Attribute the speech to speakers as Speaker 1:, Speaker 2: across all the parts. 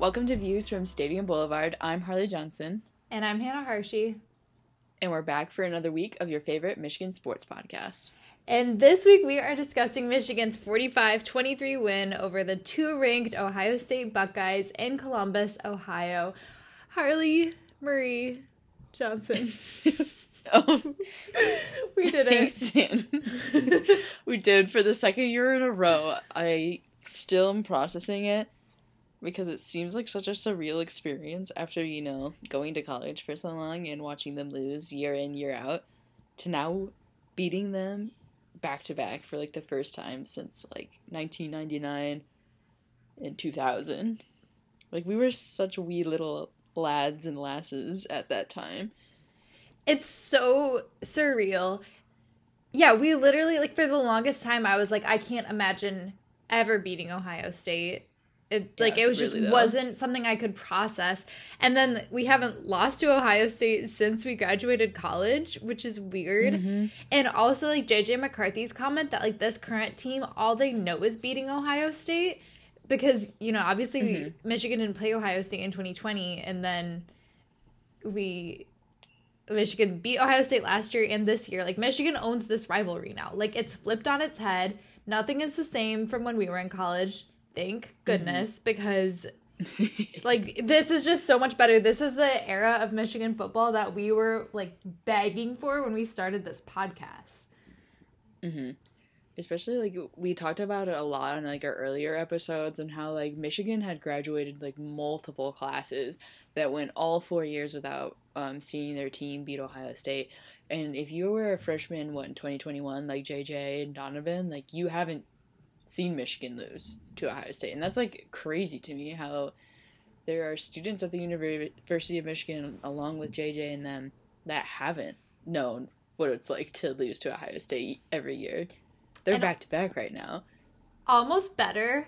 Speaker 1: Welcome to Views from Stadium Boulevard. I'm Harley Johnson,
Speaker 2: And I'm Hannah Hershey.
Speaker 1: and we're back for another week of your favorite Michigan sports podcast.
Speaker 2: And this week we are discussing Michigan's 45 23 win over the two ranked Ohio State Buckeyes in Columbus, Ohio. Harley Marie Johnson.
Speaker 1: Oh,
Speaker 2: we did it.
Speaker 1: we did for the second year in a row. I still am processing it because it seems like such a surreal experience after, you know, going to college for so long and watching them lose year in, year out to now beating them back to back for like the first time since like 1999 and 2000. Like we were such wee little lads and lasses at that time.
Speaker 2: It's so surreal. Yeah, we literally, like, for the longest time, I was like, I can't imagine ever beating Ohio State. It, like, it was just
Speaker 1: though.
Speaker 2: wasn't something I could process. And then we haven't lost to Ohio State since we graduated college, which is weird.
Speaker 1: Mm-hmm.
Speaker 2: And also, like, JJ McCarthy's comment that, like, this current team, all they know is beating Ohio State. Because, you know, obviously
Speaker 1: Mm-hmm.
Speaker 2: Michigan didn't play Ohio State in 2020. And then we Michigan beat Ohio State last year and this year. Like Michigan owns this rivalry now. Like it's flipped on its head. Nothing is the same from when we were in college. Thank goodness because like this is just so much better. This is the era of Michigan football that we were like begging for when we started this podcast.
Speaker 1: especially like we talked about it a lot in like our earlier episodes and how like Michigan had graduated like multiple classes that went all four years without um, seeing their team beat Ohio State. And if you were a freshman, what in 2021, like JJ and Donovan, like you haven't seen Michigan lose to Ohio State, and that's like crazy to me how there are students at the University of Michigan along with JJ and them that haven't known what it's like to lose to Ohio State every year. They're
Speaker 2: And-
Speaker 1: back to back right now.
Speaker 2: Almost better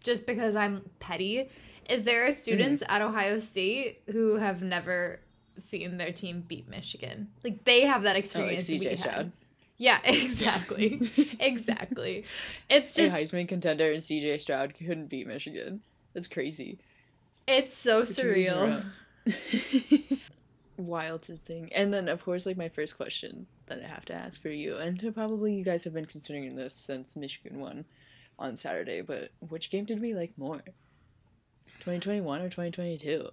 Speaker 2: just because I'm petty. Is there are students hmm. at Ohio State who have never seen their team beat Michigan? Like they have that
Speaker 1: Oh, like
Speaker 2: experience. we
Speaker 1: CJ
Speaker 2: had.
Speaker 1: Stroud,
Speaker 2: Yeah, exactly. exactly. It's
Speaker 1: a
Speaker 2: just
Speaker 1: Heisman contender, and CJ Stroud couldn't beat Michigan. That's crazy.
Speaker 2: it's so
Speaker 1: two years in a
Speaker 2: surreal.
Speaker 1: Wild to think. And then, of course, like my first question that I have to ask for you, and to probably you guys have been considering this since Michigan won on Saturday, but which game did we like more? 2021 or 2022?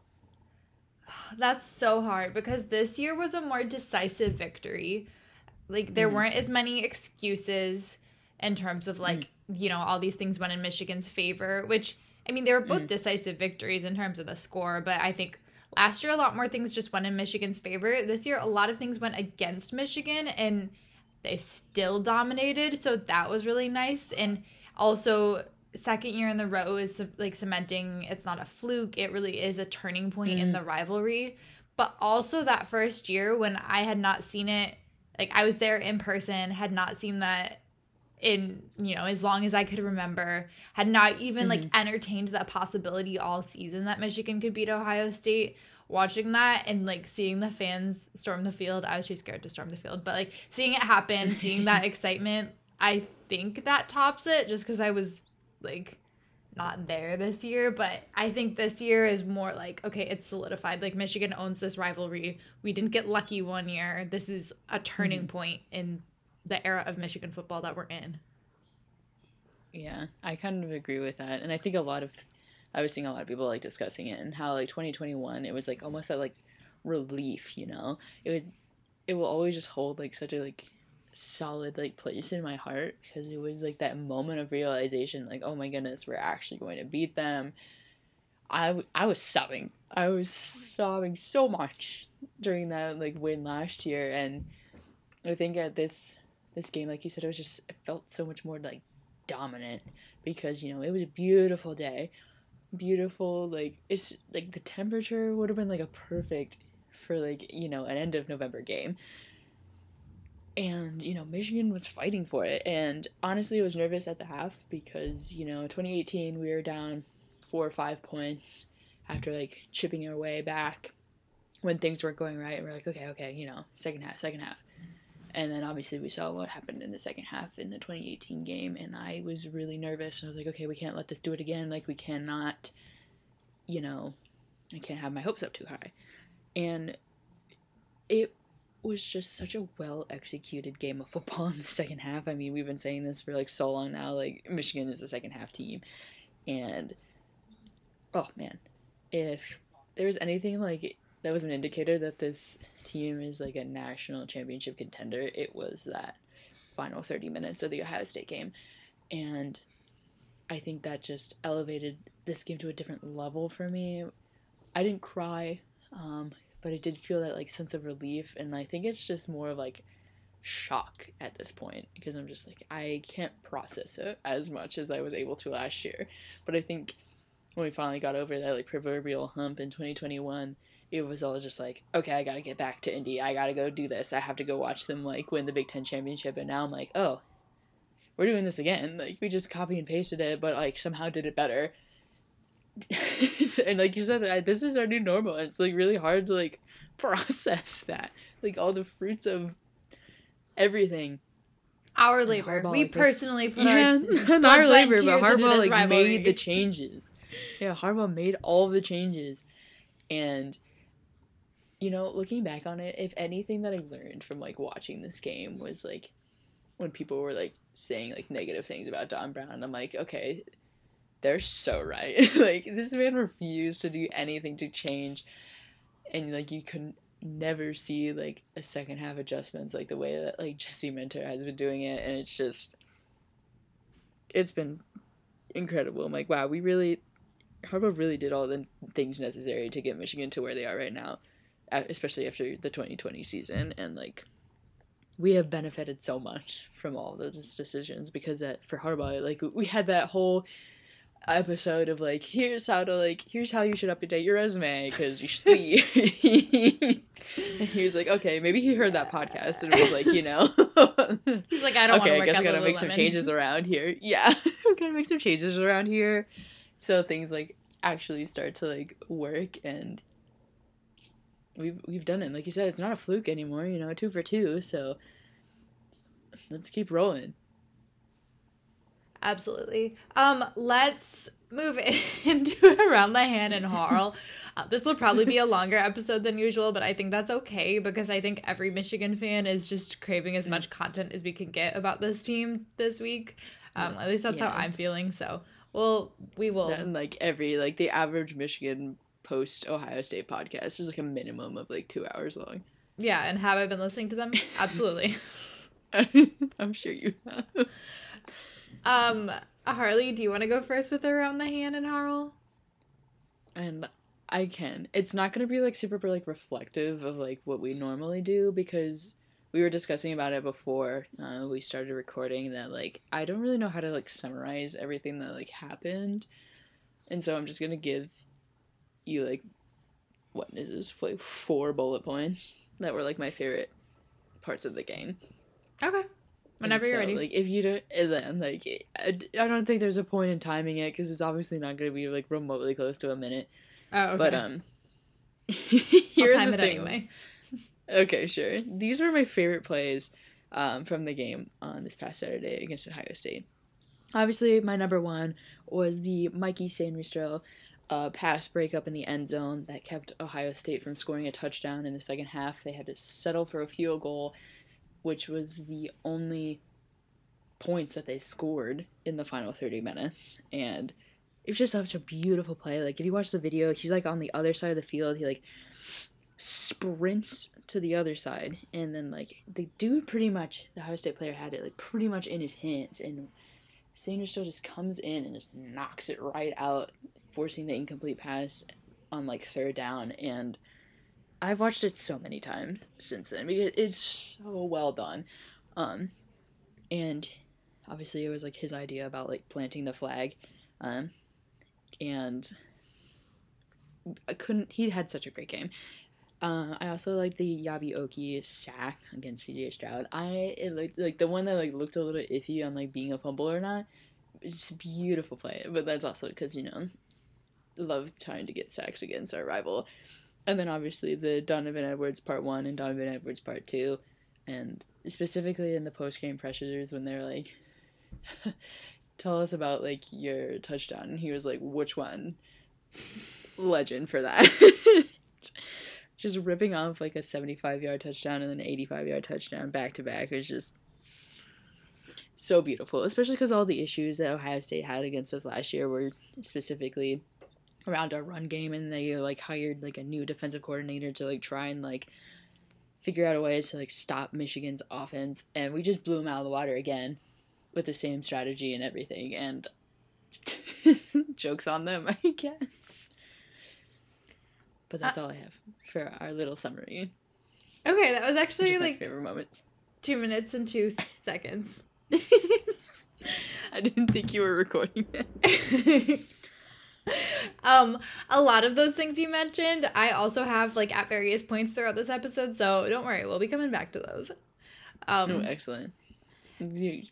Speaker 2: That's so hard because this year was a more decisive victory. Like there mm. weren't as many excuses in terms of like, mm. you know, all these things went in Michigan's favor, which I mean, they were both mm. decisive victories in terms of the score, but I think last year a lot more things just went in Michigan's favor. This year a lot of things went against Michigan and they still dominated, so that was really nice. And also second year in the row is like cementing it's not a fluke it really is a turning point in the rivalry. But also that first year when i had not seen it like i was there in person had not seen that in you know as long as i could remember. Had not even like mm-hmm. entertained that possibility all season that michigan could beat ohio state. Watching that and like seeing the fans storm the field i was too scared to storm the field but like seeing it happen seeing that excitement i think that tops it just because i was like not there this year, but I think this year is more like okay, it's solidified. Like Michigan owns this rivalry. We didn't get lucky one year. This is a turning mhm. point in the era of Michigan football that we're in.
Speaker 1: Yeah, I kind of agree with that. And I think a lot of I was seeing a lot of people like discussing it and how like 2021 it was like almost a like relief, you know. It would it will always just hold like such a like solid like place in my heart because it was like that moment of realization like oh my goodness, we're actually going to beat them. I, w- I was sobbing. I was sobbing so much during that like win last year and I think at this this game like you said it was just it felt so much more like dominant because you know it was a beautiful day beautiful like it's like the temperature would have been like a perfect for like you know an end of november game and you know michigan was fighting for it and honestly i was nervous at the half because you know 2018 we were down four or five points after like chipping our way back when things weren't going right and we're like okay okay you know second half second half and then obviously we saw what happened in the second half in the 2018 game, and I was really nervous. And I was like, okay, we can't let this do it again. Like we cannot, you know, I can't have my hopes up too high. And it was just such a well executed game of football in the second half. I mean, we've been saying this for like so long now. Like, Michigan is a second half team. And, oh man, if there was anything like that was an indicator that this team is like a national championship contender, it was that final 30 minutes of the Ohio State game. And I think that just elevated this game to a different level for me. I didn't cry, um, but I did feel that like sense of relief, and I think it's just more of like shock at this point because I'm just like I can't process it as much as I was able to last year. But I think when we finally got over that like proverbial hump in 2021, it was all just like, okay, I gotta get back to Indy. I gotta go do this. I have to go watch them like win the Big Ten championship. And now I'm like, oh, we're doing this again. Like we just copy and pasted it, but like somehow did it better. and like you said, this is our new normal. And it's like really hard to like process that, like all the fruits of everything.
Speaker 2: Our labor. We personally put yeah,
Speaker 1: our, our labor, but Harbaugh like rivalry. made the changes. Yeah, Harbaugh made all the changes, and you know, looking back on it, if anything that I learned from like watching this game was like when people were like saying like negative things about Don Brown, I'm like, okay, they're so right. like this man refused to do anything to change and like you could never see like a second half adjustments like the way that like Jesse Minter has been doing it and it's just it's been incredible. I'm like, wow, we really Harbaugh really did all the things necessary to get Michigan to where they are right now, especially after the 2020 season and like we have benefited so much from all those decisions because that for Harbaugh, like we had that whole episode of like here's how to like here's how you should update your resume because you should leave. and he was like, okay, maybe he heard that podcast and was like, you know,
Speaker 2: he's like, I don't.
Speaker 1: Okay, I guess I gotta make some changes around here. Yeah, I'm gonna make some changes around here, so things like actually start to like work and we've we've done it. Like you said, it's not a fluke anymore. You know, two for two. So let's keep rolling.
Speaker 2: Absolutely. Um, let's move into around the hand and Harl. Uh, this will probably be a longer episode than usual, but I think that's okay because I think every Michigan fan is just craving as much content as we can get about this team this week. Um, at least that's yeah. how I'm feeling. So, well, we will.
Speaker 1: And like every like the average Michigan post Ohio State podcast is like a minimum of like two hours long.
Speaker 2: Yeah, and have I been listening to them? Absolutely.
Speaker 1: I'm sure you have.
Speaker 2: Um, Harley, do you want to go first with around the hand and Harl?
Speaker 1: And I can. It's not gonna be like super like reflective of like what we normally do because we were discussing about it before uh, we started recording that like I don't really know how to like summarize everything that like happened, and so I'm just gonna give you like what is this like four bullet points that were like my favorite parts of the game.
Speaker 2: Okay. Whenever so, you're ready.
Speaker 1: Like if you don't, then like I, I don't think there's a point in timing it because it's obviously not going to be like remotely close to a minute.
Speaker 2: Oh, okay.
Speaker 1: But um,
Speaker 2: here I'll time it things. anyway.
Speaker 1: okay, sure. These were my favorite plays um, from the game on this past Saturday against Ohio State. Obviously, my number one was the Mikey Sainristil uh, pass breakup in the end zone that kept Ohio State from scoring a touchdown in the second half. They had to settle for a field goal, which was the only points that they scored in the final 30 minutes. And it was just such a beautiful play. Like, if you watch the video, he's like on the other side of the field. He like sprints to the other side. And then, like, the dude pretty much, the Ohio State player had it like pretty much in his hands. And Sainristil just comes in and just knocks it right out forcing the incomplete pass on like third down and I've watched it so many times since then because it's so well done. Um and obviously it was like his idea about like planting the flag. Um and I couldn't he had such a great game. Uh, I also like the Eyabi Okie sack against CJ Stroud. I looked like the one that like looked a little iffy on like being a fumble or not. It's a beautiful play, but that's also because you know love trying to get sacks against our rival. And then obviously the Donovan Edwards part one and Donovan Edwards part two. And specifically in the post game pressures when they're like tell us about like your touchdown and he was like which one legend for that. just ripping off like a 75 yard touchdown and then an 85 yard touchdown back to back is just so beautiful, especially because all the issues that Ohio State had against us last year were specifically around our run game, and they like hired like a new defensive coordinator to like try and like figure out a way to like stop Michigan's offense, and we just blew them out of the water again with the same strategy and everything, and jokes on them, I guess. But that's uh, all I have for our little summary.
Speaker 2: Okay, that was actually like
Speaker 1: favorite moments.
Speaker 2: Two minutes and two seconds.
Speaker 1: I didn't think you were recording.
Speaker 2: um a lot of those things you mentioned i also have like at various points throughout this episode so don't worry we'll be coming back to those.
Speaker 1: Um oh, excellent.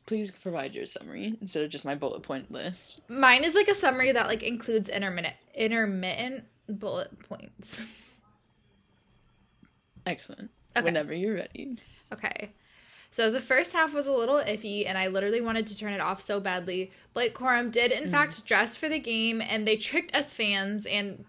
Speaker 1: Please provide your summary instead of just my bullet point list.
Speaker 2: Mine is like a summary that like includes intermittent intermittent bullet points.
Speaker 1: Excellent. Okay. whenever you're ready.
Speaker 2: Okay so the first half was a little iffy, and I literally wanted to turn it off so badly. Blake Corum did, in mm. fact, dress for the game, and they tricked us fans and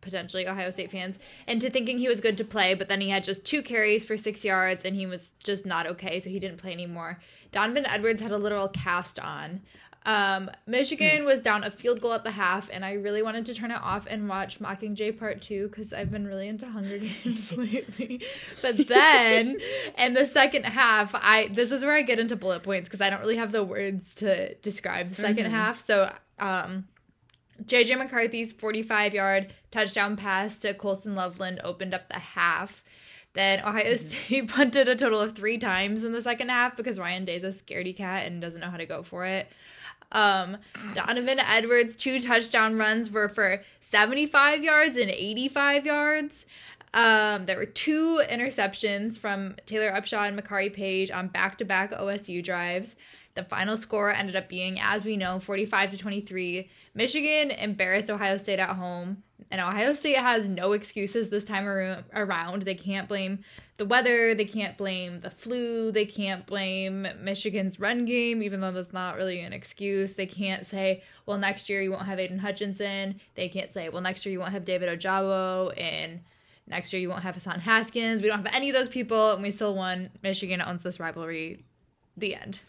Speaker 2: potentially Ohio State fans into thinking he was good to play, but then he had just two carries for six yards, and he was just not okay, so he didn't play anymore. Donovan Edwards had a literal cast on. Um, Michigan was down a field goal at the half, and I really wanted to turn it off and watch Mockingjay Part 2 because I've been really into Hunger Games lately. But then, in the second half, I this is where I get into bullet points because I don't really have the words to describe the 2nd mm-hmm. half. So, um, JJ McCarthy's 45 yard touchdown pass to Colston Loveland opened up the half. Then Ohio mm-hmm. State punted a total of three times in the second half because Ryan Day's a scaredy cat and doesn't know how to go for it. Um, Donovan Edwards' two touchdown runs were for 75 yards and 85 yards. Um, there were two interceptions from Taylor Upshaw and Makari Paige on back to back OSU drives. The final score ended up being, as we know, 45 to 23. Michigan embarrassed Ohio State at home, and Ohio State has no excuses this time around. They can't blame the weather, they can't blame the flu, they can't blame Michigan's run game, even though that's not really an excuse. They can't say, well, next year you won't have Aidan Hutchinson. They can't say, well, next year you won't have David Ojabo, and next year you won't have Hassan Haskins. We don't have any of those people, and we still won. Michigan owns this rivalry. The end.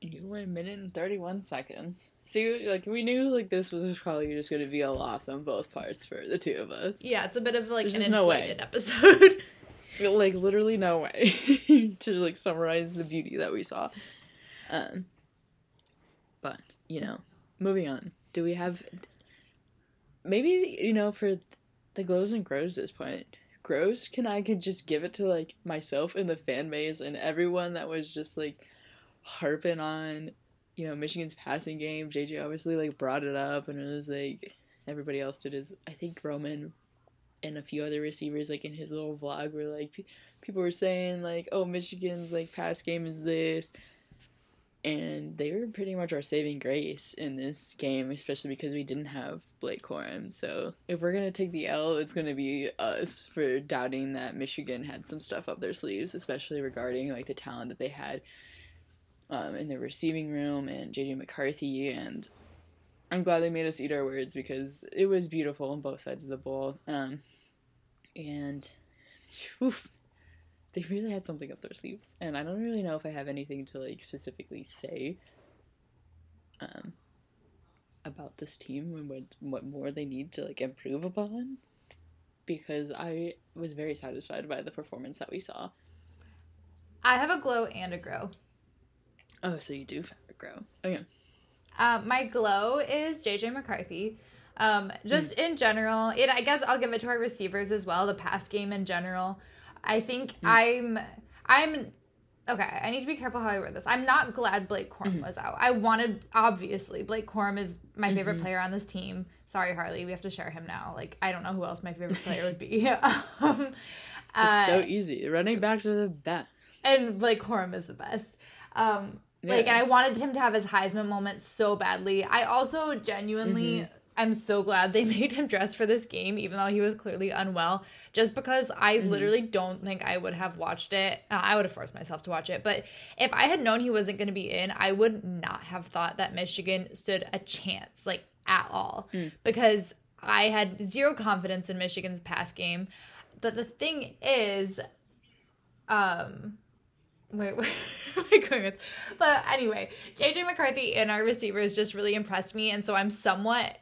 Speaker 1: You were a minute and 31 seconds. See, like, we knew, like, this was probably just going to be a loss on both parts for the two of us.
Speaker 2: Yeah, it's a bit of, like, There's an no way. episode.
Speaker 1: like, literally no way to, like, summarize the beauty that we saw. Um, but, you know, moving on. Do we have... Maybe, you know, for the glows and grows this point, grows, can I could just give it to, like, myself and the fan base and everyone that was just, like harping on, you know, Michigan's passing game. JJ obviously like brought it up, and it was like everybody else did his. I think Roman and a few other receivers like in his little vlog were like people were saying like, oh, Michigan's like pass game is this. And they were pretty much our saving grace in this game, especially because we didn't have Blake Corum. So if we're gonna take the L, it's gonna be us for doubting that Michigan had some stuff up their sleeves, especially regarding like the talent that they had um, in the receiving room and JJ McCarthy. And I'm glad they made us eat our words because it was beautiful on both sides of the ball. Um, and oof, they really had something up their sleeves. And I don't really know if I have anything to like specifically say um, about this team and what, what more they need to like improve upon because I was very satisfied by the performance that we saw.
Speaker 2: I have a glow and a grow.
Speaker 1: Oh, so you do fabric grow. Okay.
Speaker 2: Uh, my glow is JJ McCarthy. Um, just mm. in general, it I guess I'll give it to our receivers as well. The pass game in general, I think mm. I'm I'm okay. I need to be careful how I word this. I'm not glad Blake Corum mm-hmm. was out. I wanted obviously Blake Corum is my favorite mm-hmm. player on this team. Sorry, Harley, we have to share him now. Like I don't know who else my favorite player would be. um,
Speaker 1: it's so uh, easy. Running backs are the best,
Speaker 2: and Blake Corum is the best. Um, yeah. Like, and I wanted him to have his Heisman moment so badly. I also genuinely mm-hmm. am so glad they made him dress for this game, even though he was clearly unwell, just because I mm-hmm. literally don't think I would have watched it. Uh, I would have forced myself to watch it. But if I had known he wasn't going to be in, I would not have thought that Michigan stood a chance. Like, at all
Speaker 1: Mm.
Speaker 2: because I had zero confidence in Michigan's pass game. But the thing is, um, wait, where am I going with? But anyway, JJ McCarthy and our receivers just really impressed me, and so I'm somewhat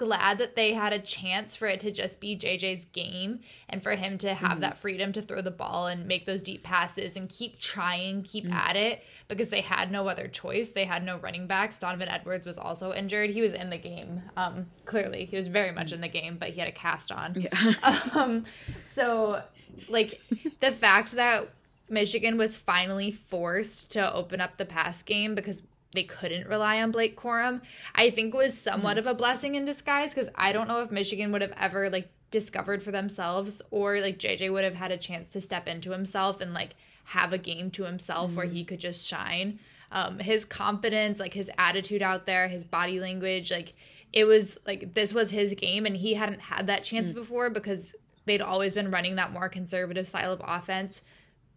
Speaker 2: glad that they had a chance for it to just be JJ's game and for him to have that freedom to throw the ball and make those deep passes and keep trying, keep at it because they had no other choice. They had no running backs. Donovan Edwards was also injured. He was in the game. Um, clearly, he was very much in the game, but he had a cast on.
Speaker 1: Yeah.
Speaker 2: Um, so like the fact that Michigan was finally forced to open up the pass game because they couldn't rely on Blake Corum, I think was somewhat of a blessing in disguise because I don't know if Michigan would have ever like discovered for themselves or like JJ would have had a chance to step into himself and like have a game to himself where he could just shine. Um, his confidence, like his attitude out there, his body language, like it was like this was his game and he hadn't had that chance before because they'd always been running that more conservative style of offense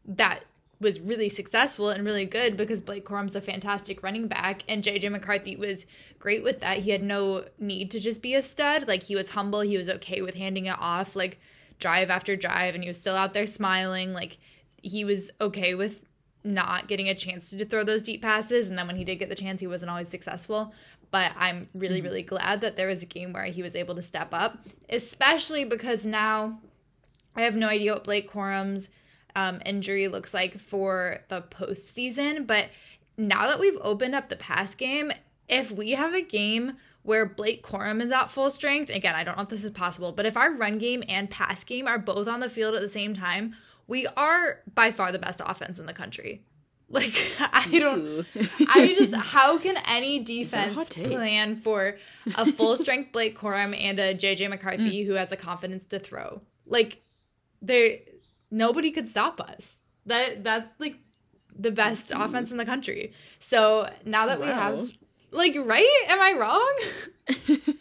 Speaker 2: that was really successful and really good because Blake Corum's a fantastic running back and JJ McCarthy was great with that. He had no need to just be a stud. Like he was humble, he was okay with handing it off like drive after drive and he was still out there smiling like he was okay with not getting a chance to throw those deep passes and then when he did get the chance he wasn't always successful but i'm really mm-hmm. really glad that there was a game where he was able to step up especially because now i have no idea what blake corum's um, injury looks like for the postseason but now that we've opened up the pass game if we have a game where Blake Corum is at full strength, again, I don't know if this is possible, but if our run game and pass game are both on the field at the same time, we are by far the best offense in the country. Like I don't I just how can any defense plan for a full strength Blake Corum and a JJ. McCarthy who has the confidence to throw? Like they nobody could stop us. That that's like the best offense in the country. So now that we have like right? Am I wrong?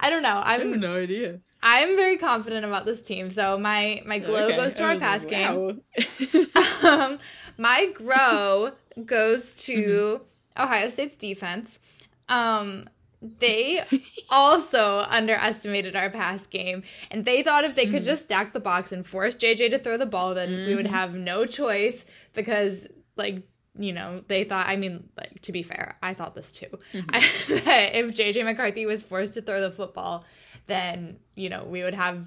Speaker 2: I don't know.
Speaker 1: I
Speaker 2: I'm
Speaker 1: have no idea.
Speaker 2: I'm very confident about this team. So my my glow
Speaker 1: Okay.
Speaker 2: goes to
Speaker 1: I
Speaker 2: our
Speaker 1: was like,
Speaker 2: game.
Speaker 1: wow.
Speaker 2: um, my grow goes to
Speaker 1: Mm-hmm.
Speaker 2: Ohio State's defense. Um, they also underestimated our pass game, and they thought if they
Speaker 1: Mm-hmm.
Speaker 2: could just stack the box and force JJ to throw the ball, then we would have no choice because, like, you know, they thought. I mean, like to be fair, I thought this too.
Speaker 1: Mm-hmm.
Speaker 2: I, that if JJ McCarthy was forced to throw the football, then you know we would have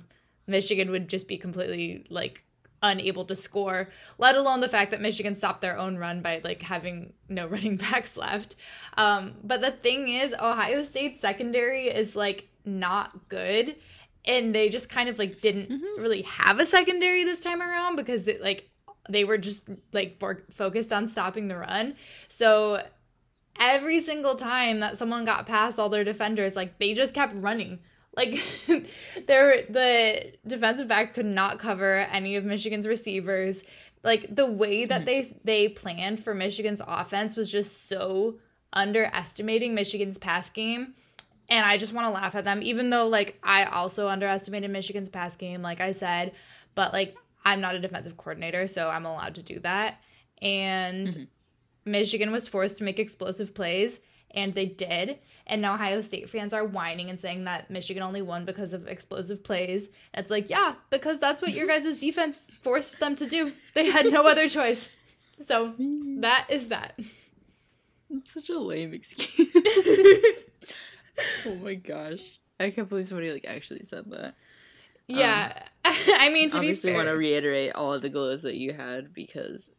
Speaker 2: Michigan would just be completely like unable to score, let alone the fact that Michigan stopped their own run by like having no running backs left. Um, but the thing is, Ohio State's secondary is like not good. And they just kind of like didn't really have a secondary this time around because they, like they were just like for- focused on stopping the run. So every single time that someone got past all their defenders, like they just kept running. Like there the defensive back could not cover any of Michigan's receivers. Like the way that mm-hmm. they they planned for Michigan's offense was just so underestimating Michigan's pass game. And I just want to laugh at them, even though like I also underestimated Michigan's pass game, like I said, but like I'm not a defensive coordinator, so I'm allowed to do that. And mm-hmm. Michigan was forced to make explosive plays, and they did. And now Ohio State fans are whining and saying that Michigan only won because of explosive plays. And it's like, yeah, because that's what your guys' defense forced them to do. They had no other choice. So that is that.
Speaker 1: It's such a lame excuse. oh my gosh. I can't believe somebody like actually said that.
Speaker 2: Yeah. Um, I mean, to be
Speaker 1: Obviously
Speaker 2: fair.
Speaker 1: want to reiterate all of the goals that you had because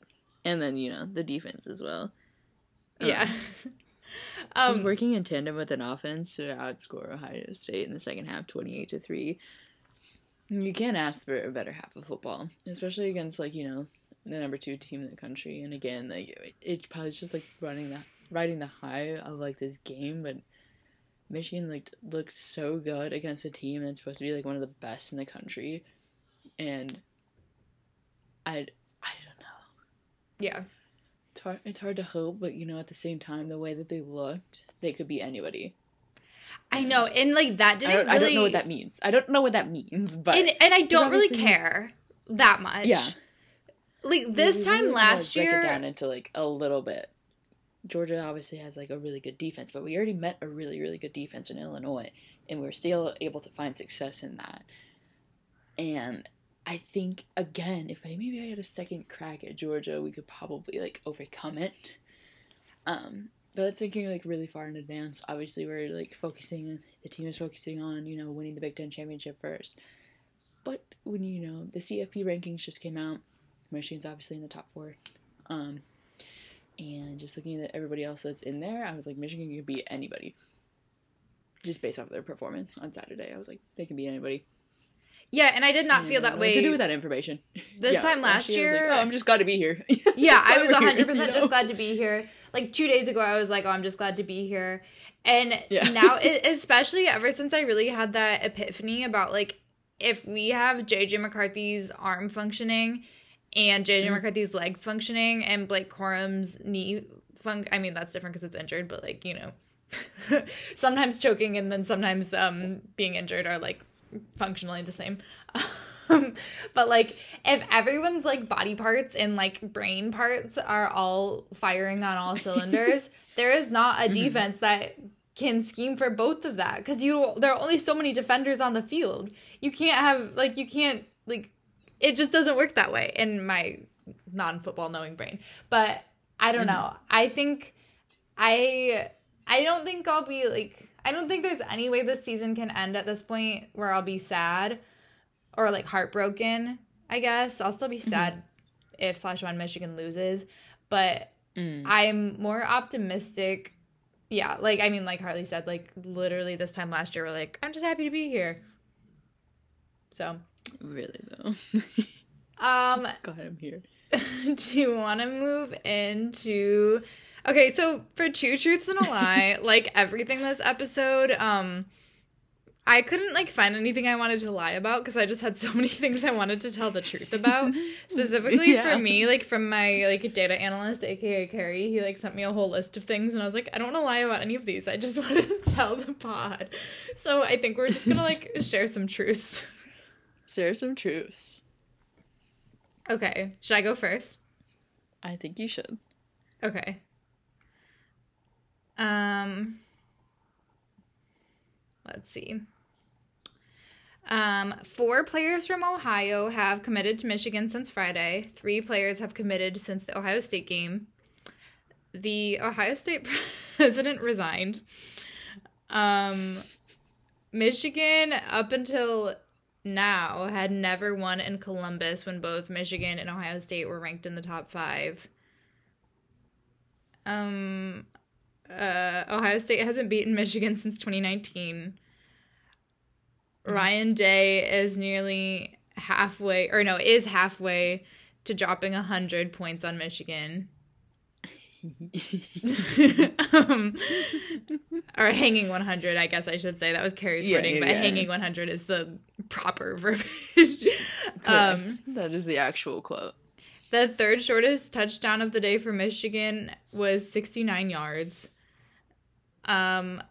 Speaker 1: and then, you know, the defense as well.
Speaker 2: yeah.
Speaker 1: Um,
Speaker 2: Um,
Speaker 1: working in tandem with an offense to outscore Ohio State in the second half, twenty-eight to three. You can't ask for a better half of football, especially against like you know the number two team in the country. And again, like it, it probably just like running the riding the high of like this game, but Michigan like looked so good against a team that's supposed to be like one of the best in the country, and I I don't know
Speaker 2: yeah.
Speaker 1: It's hard, it's hard to hope, but you know, at the same time, the way that they looked, they could be anybody.
Speaker 2: I know. And like that didn't
Speaker 1: don't,
Speaker 2: really.
Speaker 1: I don't know what that means. I don't know what that means, but
Speaker 2: and, and I don't really care that much.
Speaker 1: yeah,
Speaker 2: Like this
Speaker 1: we
Speaker 2: time
Speaker 1: really
Speaker 2: last
Speaker 1: like, break
Speaker 2: year.
Speaker 1: it down into like a little bit Georgia obviously has like a really good defense, but we already met a really really good defense in Illinois, and we're still able to find success in that. And I think again, if I maybe I had a second crack at Georgia, we could probably like overcome it. Um, but that's thinking like really far in advance. Obviously, we're like focusing. The team is focusing on you know winning the Big Ten championship first. But when you know the CFP rankings just came out, Michigan's obviously in the top four. Um, and just looking at everybody else that's in there, I was like, Michigan could beat anybody. Just based off their performance on Saturday, I was like, they can beat anybody.
Speaker 2: Yeah, and I did not feel that way.
Speaker 1: To do with that information.
Speaker 2: This yeah, time last year,
Speaker 1: like, oh, I'm just glad to be here.
Speaker 2: yeah, I was 100 percent just glad to be here. Like two days ago, I was like, oh, I'm just glad to be here. And yeah. now, especially ever since I really had that epiphany about like, if we have JJ McCarthy's arm functioning and JJ mm-hmm. McCarthy's legs functioning and Blake Corum's knee fun I mean that's different because it's injured, but like, you know, sometimes choking and then sometimes um being injured are like functionally the same. Um, but like if everyone's like body parts and like brain parts are all firing on all cylinders, there is not a mm-hmm. defense that can scheme for both of that because you there are only so many defenders on the field. You can't have like you can't like it just doesn't work that way in my non-football knowing brain. But I don't mm-hmm. know. I think I I don't think I'll be like I don't think there's any way this season can end at this point where I'll be sad or like heartbroken. I guess I'll still be mm-hmm. sad mm-hmm. if slash one Michigan loses, but mm. I'm more optimistic. Yeah, like I mean, like Harley said, like literally this time last year, we're like, I'm just happy to be here. So
Speaker 1: Really though.
Speaker 2: um
Speaker 1: Just God, I'm here.
Speaker 2: do you want to move into Okay, so for two truths and a lie, like everything this episode, um I couldn't like find anything I wanted to lie about because I just had so many things I wanted to tell the truth about. Specifically yeah. for me, like from my like data analyst, aka Carrie, he like sent me a whole list of things and I was like, I don't want to lie about any of these. I just want to tell the pod. So I think we're just gonna like share some truths.
Speaker 1: Share some truths.
Speaker 2: Okay. Should I go first?
Speaker 1: I think you should.
Speaker 2: Okay. Um let's see. Um, four players from Ohio have committed to Michigan since Friday. Three players have committed since the Ohio State game. The Ohio State president resigned. Um, Michigan, up until now had never won in Columbus when both Michigan and Ohio State were ranked in the top five. Um, uh, Ohio State hasn't beaten Michigan since 2019. Mm-hmm. Ryan Day is nearly halfway, or no, is halfway to dropping 100 points on Michigan. um, or hanging 100 i guess i should say that was carrie's yeah, wording yeah, but yeah. hanging 100 is the proper verbiage um,
Speaker 1: that is the actual quote
Speaker 2: the third shortest touchdown of the day for michigan was 69 yards um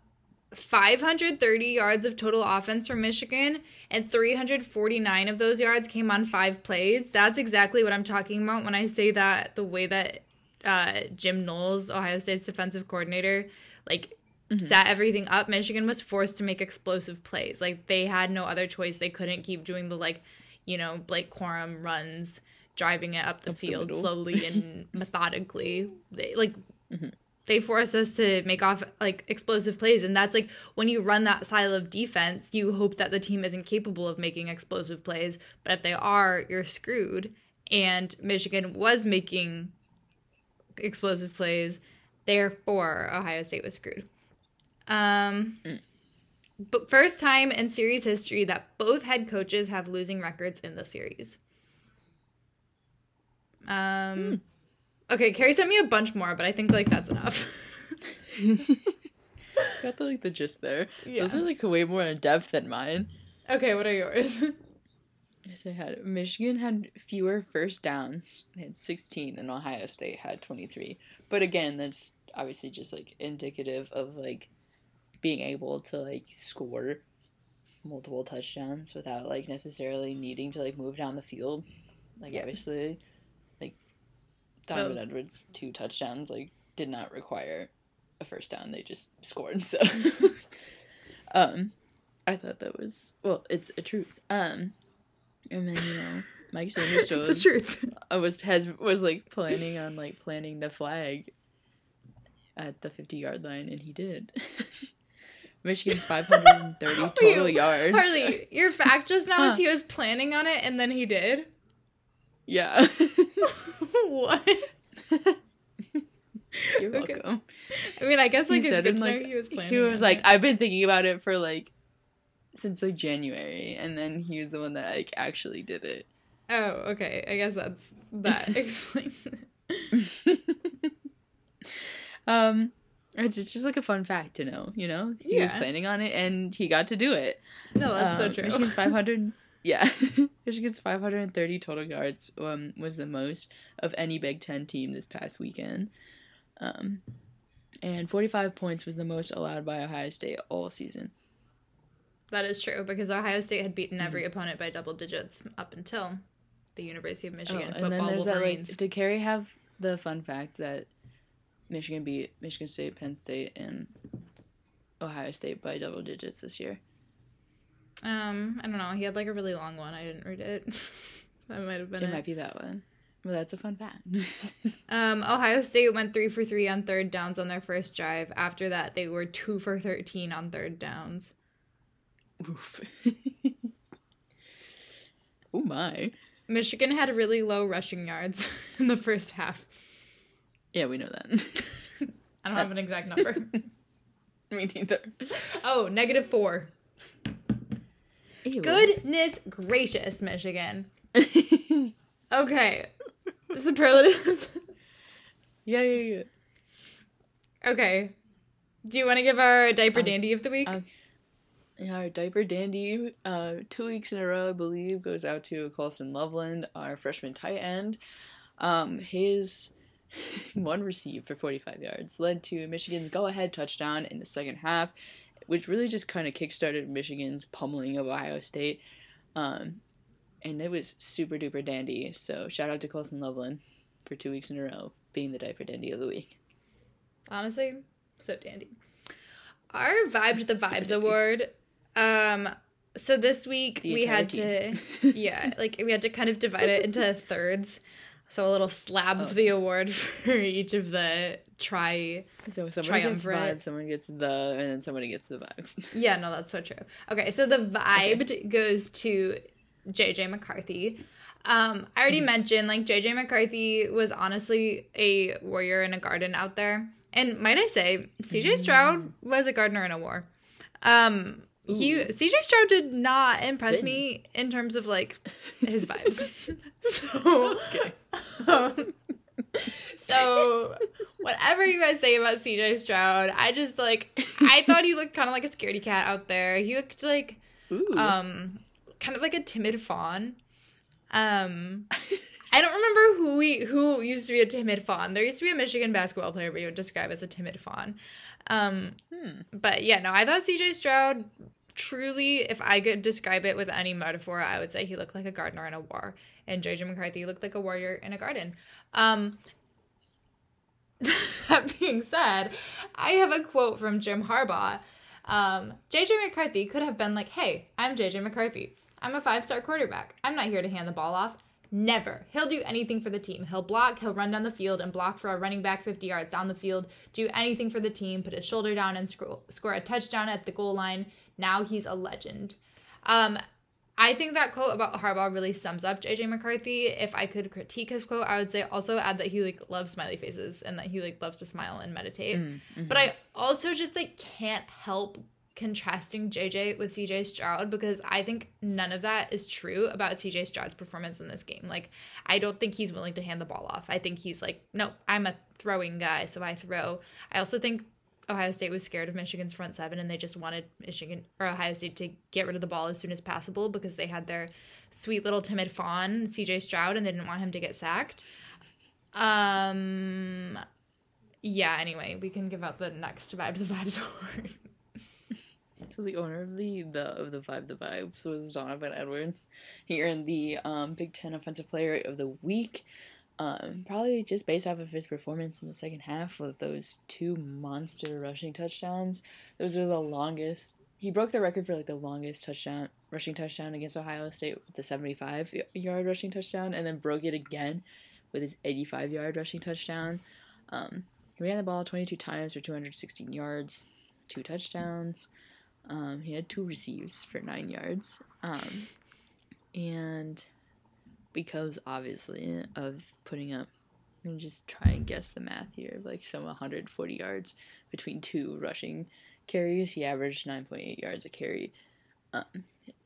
Speaker 2: 530 yards of total offense for Michigan, and 349 of those yards came on five plays. That's exactly what I'm talking about when I say that the way that uh, Jim Knowles, Ohio State's defensive coordinator, like mm-hmm. set everything up. Michigan was forced to make explosive plays. Like they had no other choice. They couldn't keep doing the like, you know, Blake Corum runs, driving it up the up field the slowly and methodically. They like mm-hmm. They force us to make off like explosive plays, and that's like when you run that style of defense, you hope that the team isn't capable of making explosive plays. But if they are, you're screwed. And Michigan was making explosive plays. Therefore, Ohio State was screwed. Um, mm. But first time in series history that both head coaches have losing records in the series. Um, mm. Okay, Carrie sent me a bunch more, but I think like that's enough.
Speaker 1: Got the like the gist there. Yeah. Those are like way more in depth than mine.
Speaker 2: Okay, what are yours?
Speaker 1: Yes, I had Michigan had fewer first downs. They had 16 and Ohio State had 23. But again, that's obviously just like indicative of like being able to like score multiple touchdowns without like necessarily needing to like move down the field. Like yeah. obviously Donovan Edwards two touchdowns like did not require a first down. They just scored. So, um, I thought that was well, it's a truth. Um, and then you know, Mike Sanders showed
Speaker 2: the truth.
Speaker 1: I was has was like planning on like planting the flag at the fifty yard line, and he did. Michigan's five hundred and thirty total
Speaker 2: Wait,
Speaker 1: yards.
Speaker 2: Harley, your fact just now is he was planning on it and then he did.
Speaker 1: Yeah.
Speaker 2: what?
Speaker 1: You're
Speaker 2: Okay.
Speaker 1: welcome.
Speaker 2: I mean, I guess like
Speaker 1: he said in like
Speaker 2: he was planning.
Speaker 1: he was like
Speaker 2: it.
Speaker 1: I've been thinking about it for like since like January, and then he was the one that like actually did it.
Speaker 2: oh, okay. I guess that's that explains it.
Speaker 1: um, it's just, just like a fun fact to know, you know. He was planning on it, and he got to do it.
Speaker 2: No, that's so
Speaker 1: Um,
Speaker 2: true.
Speaker 1: Michigan's 500. Yeah, Michigan's 530 total yards um, was the most of any Big Ten team this past weekend. Um, and 45 points was the most allowed by Ohio State all season.
Speaker 2: That is true because Ohio State had beaten every
Speaker 1: Mm-hmm.
Speaker 2: opponent by double digits up until the University of
Speaker 1: Oh,
Speaker 2: Michigan
Speaker 1: and then there's that like, did Carrie have the fun fact that Michigan beat Michigan State, Penn State, and Ohio State by double digits this year?
Speaker 2: Um, I don't know. He had like a really long one. I didn't read it. that might have been
Speaker 1: It
Speaker 2: it.
Speaker 1: might be that one. Well, that's a fun fact.
Speaker 2: Um, Ohio State went three for three on third downs on their first drive. After that, they were two for thirteen on third downs.
Speaker 1: Oof. oh my.
Speaker 2: Michigan had really low rushing yards in the first half.
Speaker 1: Yeah, we know that.
Speaker 2: I don't have an exact number.
Speaker 1: Me neither.
Speaker 2: oh, negative four.
Speaker 1: Ew.
Speaker 2: Goodness gracious, Michigan. Okay. Superlatives.
Speaker 1: yeah, yeah, yeah.
Speaker 2: Okay. Do you want to give our diaper
Speaker 1: Um,
Speaker 2: dandy of the week?
Speaker 1: uh, Yeah, our diaper dandy, uh, two weeks in a row, I believe, goes out to Colston Loveland, our freshman tight end. Um, his one receive for 45 yards led to Michigan's go-ahead touchdown in the second half, which really just kind of kickstarted Michigan's pummeling of Ohio State. Um, and it was super duper dandy. So shout out to Colston Loveland for two weeks in a row being the diaper dandy of the week.
Speaker 2: Honestly, so dandy. Our Vibe to the Vibes award. Um so this week
Speaker 1: The
Speaker 2: we had
Speaker 1: team.
Speaker 2: to yeah, like we had to kind of divide it into thirds. So a little slab of
Speaker 1: Oh.
Speaker 2: the award for each of the try
Speaker 1: So somebody gets vibes, someone gets the, and then somebody gets the vibes.
Speaker 2: Yeah, no, that's so true. Okay, so the vibe goes to JJ McCarthy. Um, I already mentioned like JJ McCarthy was honestly a warrior in a garden out there. And might I say, CJ Stroud was a gardener in a war. Um he CJ Stroud did not impress me in terms of like his vibes. so
Speaker 1: Okay.
Speaker 2: um, so whatever you guys say about CJ Stroud, I just like I thought he looked kind of like a scaredy cat out there. He looked like
Speaker 1: Ooh.
Speaker 2: um kind of like a timid fawn. Um I don't remember who we who used to be a timid fawn. There used to be a Michigan basketball player we would describe as a timid fawn. Um
Speaker 1: Hmm.
Speaker 2: but yeah, no, I thought CJ Stroud truly, if I could describe it with any metaphor, I would say he looked like a gardener in a war. And JJ McCarthy looked like a warrior in a garden. Um that being said, I have a quote from Jim Harbaugh. Um, JJ McCarthy could have been like, Hey, I'm JJ McCarthy. I'm a five star quarterback. I'm not here to hand the ball off. Never. He'll do anything for the team. He'll block, he'll run down the field and block for a running back 50 yards down the field, do anything for the team, put his shoulder down and sc- score a touchdown at the goal line. Now he's a legend. Um, I think that quote about Harbaugh really sums up JJ McCarthy. If I could critique his quote, I would say also add that he like loves smiley faces and that he like loves to smile and meditate.
Speaker 1: Mm-hmm.
Speaker 2: But I also just like can't help contrasting JJ with CJ Stroud because I think none of that is true about CJ Stroud's performance in this game. Like I don't think he's willing to hand the ball off. I think he's like, no, I'm a throwing guy, so I throw. I also think Ohio State was scared of Michigan's front seven and they just wanted Michigan or Ohio State to get rid of the ball as soon as possible because they had their sweet little timid fawn, CJ Stroud, and they didn't want him to get sacked. Um yeah, anyway, we can give out the next vibe the vibes award.
Speaker 1: So the owner of the the of the vibe the vibes was Donovan Edwards. He earned the um, Big Ten Offensive Player of the Week. Um, probably just based off of his performance in the second half with those two monster rushing touchdowns. Those are the longest. He broke the record for like the longest touchdown rushing touchdown against Ohio State with the 75 yard rushing touchdown, and then broke it again with his 85 yard rushing touchdown. Um, he ran the ball 22 times for 216 yards, two touchdowns. Um, he had two receives for nine yards. Um, and because obviously of putting up and just try and guess the math here like some 140 yards between two rushing carries. He averaged 9.8 yards a carry. Um,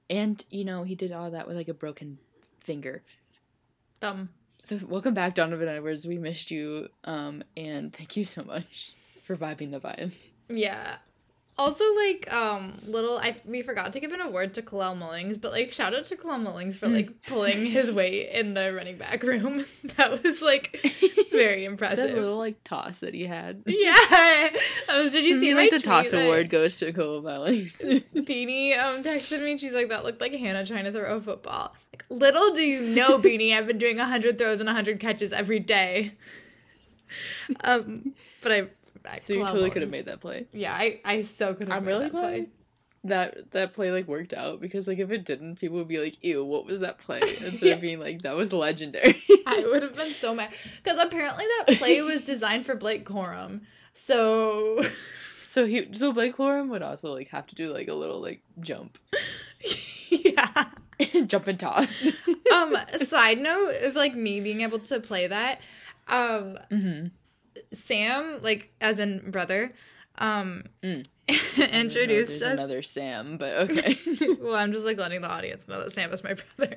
Speaker 1: and you know he did all that with like a broken finger.
Speaker 2: Thumb.
Speaker 1: So welcome back donovan edwards. We missed you um, and thank you so much for vibing the vibes.
Speaker 2: Yeah also, like, um, little, I we forgot to give an award to Kalel Mullings, but like, shout out to Kalel Mullings for like pulling his weight in the running back room. that was like very impressive.
Speaker 1: that little like toss that he had.
Speaker 2: Yeah. Was, did you see
Speaker 1: like the toss award goes to Kalel Mullings?
Speaker 2: Beanie um texted me. She's like, that looked like Hannah trying to throw a football. Like, little do you know, Beanie, I've been doing hundred throws and hundred catches every day. Um, but I
Speaker 1: so you totally could have made that play.
Speaker 2: Yeah, I, I so could have. I'm really glad play.
Speaker 1: that that play like worked out because like if it didn't, people would be like, "Ew, what was that play?" Instead yeah. of being like, "That was legendary."
Speaker 2: I would have been so mad because apparently that play was designed for Blake Corum. So,
Speaker 1: so he so Blake Corum would also like have to do like a little like jump.
Speaker 2: yeah.
Speaker 1: jump and toss.
Speaker 2: um, side note of like me being able to play that. Um, mm-hmm. Sam, like as in brother, um, mm. introduced us.
Speaker 1: Another Sam, but okay.
Speaker 2: well, I'm just like letting the audience know that Sam is my brother.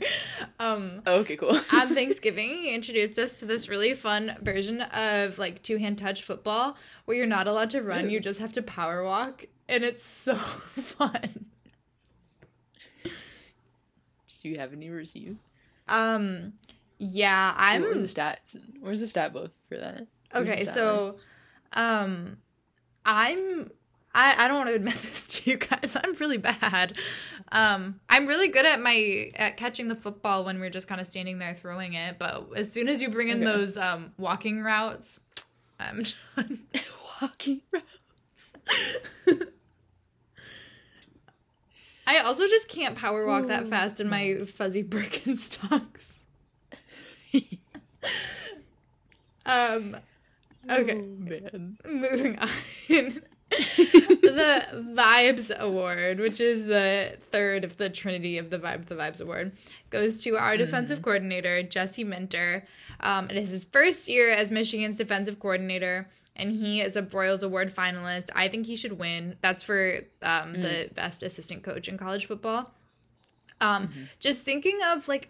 Speaker 2: Um,
Speaker 1: oh, okay, cool.
Speaker 2: on Thanksgiving, he introduced us to this really fun version of like two hand touch football, where you're not allowed to run; you just have to power walk, and it's so fun.
Speaker 1: Do you have any receives?
Speaker 2: Um, yeah, I'm.
Speaker 1: What are the stats? Where's the stat book for that?
Speaker 2: Okay, so um I'm I, I don't want to admit this to you guys. I'm really bad. Um, I'm really good at my at catching the football when we're just kind of standing there throwing it. But as soon as you bring in okay. those um, walking routes, I'm done.
Speaker 1: walking routes.
Speaker 2: I also just can't power walk that fast in my fuzzy Birkenstocks. um, Okay. Oh, man. Moving on. the Vibes Award, which is the third of the Trinity of the Vibe the Vibes Award, goes to our mm. defensive coordinator, Jesse Minter. Um, it is his first year as Michigan's defensive coordinator, and he is a Broyles Award finalist. I think he should win. That's for um, mm. the best assistant coach in college football. Um, mm-hmm. Just thinking of like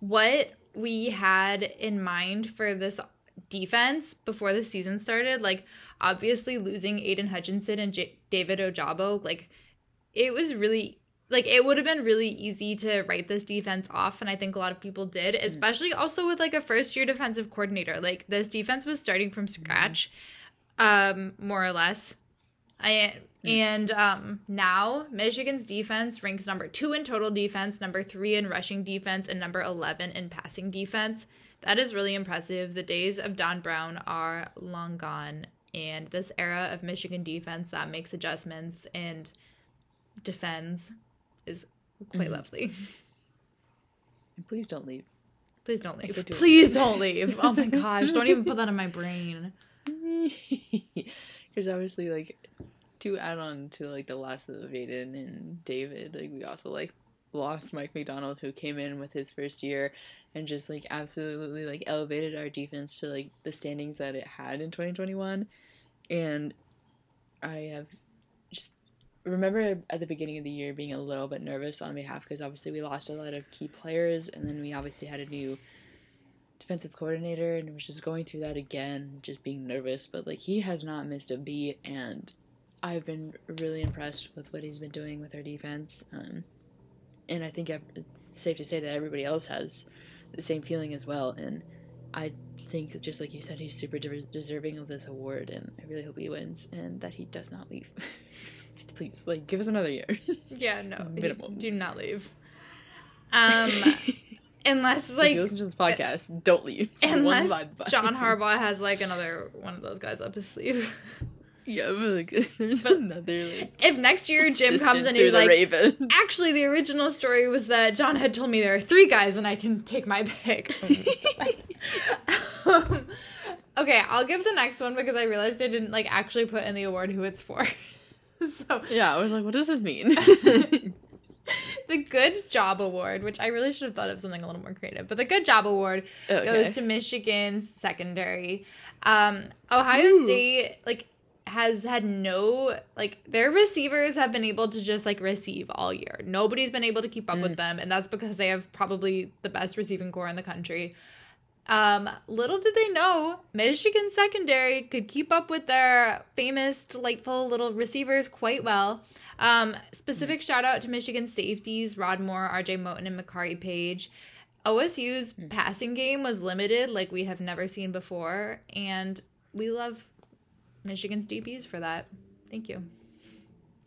Speaker 2: what we had in mind for this defense before the season started, like obviously losing Aidan Hutchinson and J- David Ojabo, like it was really like it would have been really easy to write this defense off and i think a lot of people did mm. especially also with like a first year defensive coordinator like this defense was starting from scratch um more or less i mm. and um now michigan's defense ranks number two in total defense number three in rushing defense and number 11 in passing defense that is really impressive. The days of Don Brown are long gone, and this era of Michigan defense that makes adjustments and defends is quite mm-hmm. lovely.
Speaker 1: And please don't leave.
Speaker 2: Please don't leave. Do please don't leave. Oh my gosh, don't even put that in my brain.
Speaker 1: Because obviously, like, to add on to like the loss of Aidan and David, like we also like lost Mike Macdonald, who came in with his first year and just like absolutely like elevated our defense to like the standings that it had in 2021. And I have just remember at the beginning of the year being a little bit nervous on behalf because obviously we lost a lot of key players and then we obviously had a new defensive coordinator and was just going through that again, just being nervous. But like he has not missed a beat and I've been really impressed with what he's been doing with our defense. Um, and I think it's safe to say that everybody else has the same feeling as well. And I think, that just like you said, he's super deserving of this award, and I really hope he wins and that he does not leave. Please, like, give us another year.
Speaker 2: Yeah, no, minimum. Do not leave. Um, unless
Speaker 1: So if
Speaker 2: like
Speaker 1: you listen to this podcast, don't leave.
Speaker 2: Unless. John Harbaugh has like another one of those guys up his sleeve.
Speaker 1: Yeah, but like, there's another like.
Speaker 2: If next year Jim comes in and he's like,
Speaker 1: Raven.
Speaker 2: actually the original story was that John had told me there are three guys and I can take my pick. um, okay, I'll give the next one because I realized I didn't like actually put in the award who it's for. so
Speaker 1: Yeah, I was like, what does this mean?
Speaker 2: the Good Job Award, which I really should have thought of something a little more creative, but the Good Job Award
Speaker 1: Okay.
Speaker 2: goes to Michigan's secondary. Um, Ohio
Speaker 1: Ooh.
Speaker 2: State like has had no like their receivers have been able to just like receive all year. Nobody's been able to keep up
Speaker 1: Mm.
Speaker 2: with them, and that's because they have probably the best receiving core in the country. Um, little did they know, Michigan secondary could keep up with their famous, delightful little receivers quite well. Um, specific shout out to Michigan safeties Rod Moore, RJ Moten, and Makari Paige. OSU's passing game was limited like we have never seen before, and we love Michigan's DBs for that. Thank you.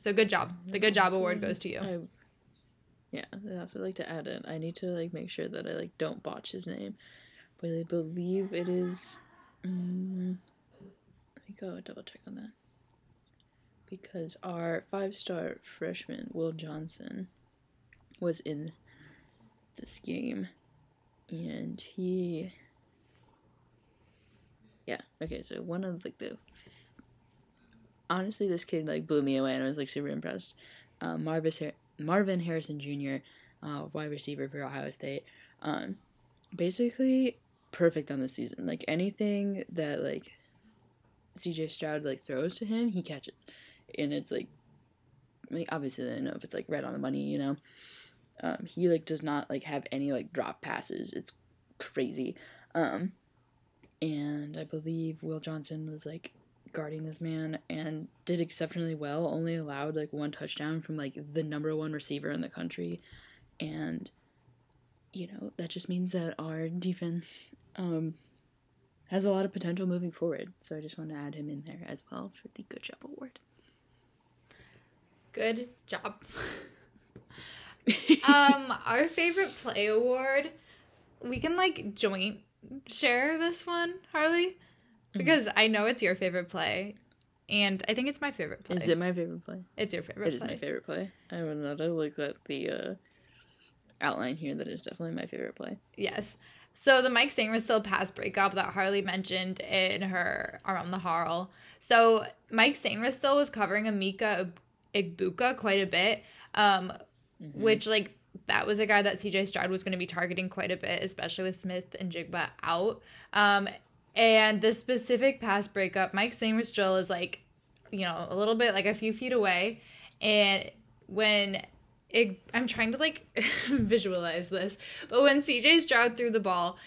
Speaker 2: So good job. The good job award goes to you.
Speaker 1: I, yeah, I also like to add in. I need to like make sure that I like don't botch his name, but I believe it is. Um, let me go double check on that. Because our five star freshman Will Johnson was in this game, and he. Yeah. Okay. So one of like the. Honestly, this kid like blew me away, and I was like super impressed. Uh, Marvis Har- Marvin Harrison Jr., uh, wide receiver for Ohio State. Um, basically perfect on the season. Like anything that like CJ Stroud like throws to him, he catches, and it's like, mean, obviously I don't know if it's like right on the money, you know. Um, he like does not like have any like drop passes. It's crazy. Um, and I believe Will Johnson was like guarding this man and did exceptionally well. Only allowed like one touchdown from like the number one receiver in the country, and you know that just means that our defense um has a lot of potential moving forward. So I just want to add him in there as well for the Good Job Award.
Speaker 2: Good job. um, our favorite play award, we can like joint share this one, Harley, because I know it's your favorite play, and I think it's my favorite play.
Speaker 1: Is it my favorite play?
Speaker 2: It's your favorite play.
Speaker 1: It is
Speaker 2: play.
Speaker 1: my favorite play. I know. To look at the uh, outline here, that is definitely my favorite play.
Speaker 2: Yes. So the Mike Sainristil pass breakup that Harley mentioned in her Around the Harl. So Mike Sainristil was covering Emeka Egbuka quite a bit, um, which like that was a guy that CJ Stroud was going to be targeting quite a bit, especially with Smith-Njigba out. Um, and the specific past breakup, Mike Jill, is like, you know, a little bit like a few feet away, and when it, I'm trying to like visualize this, but when CJ's Stroud threw the ball,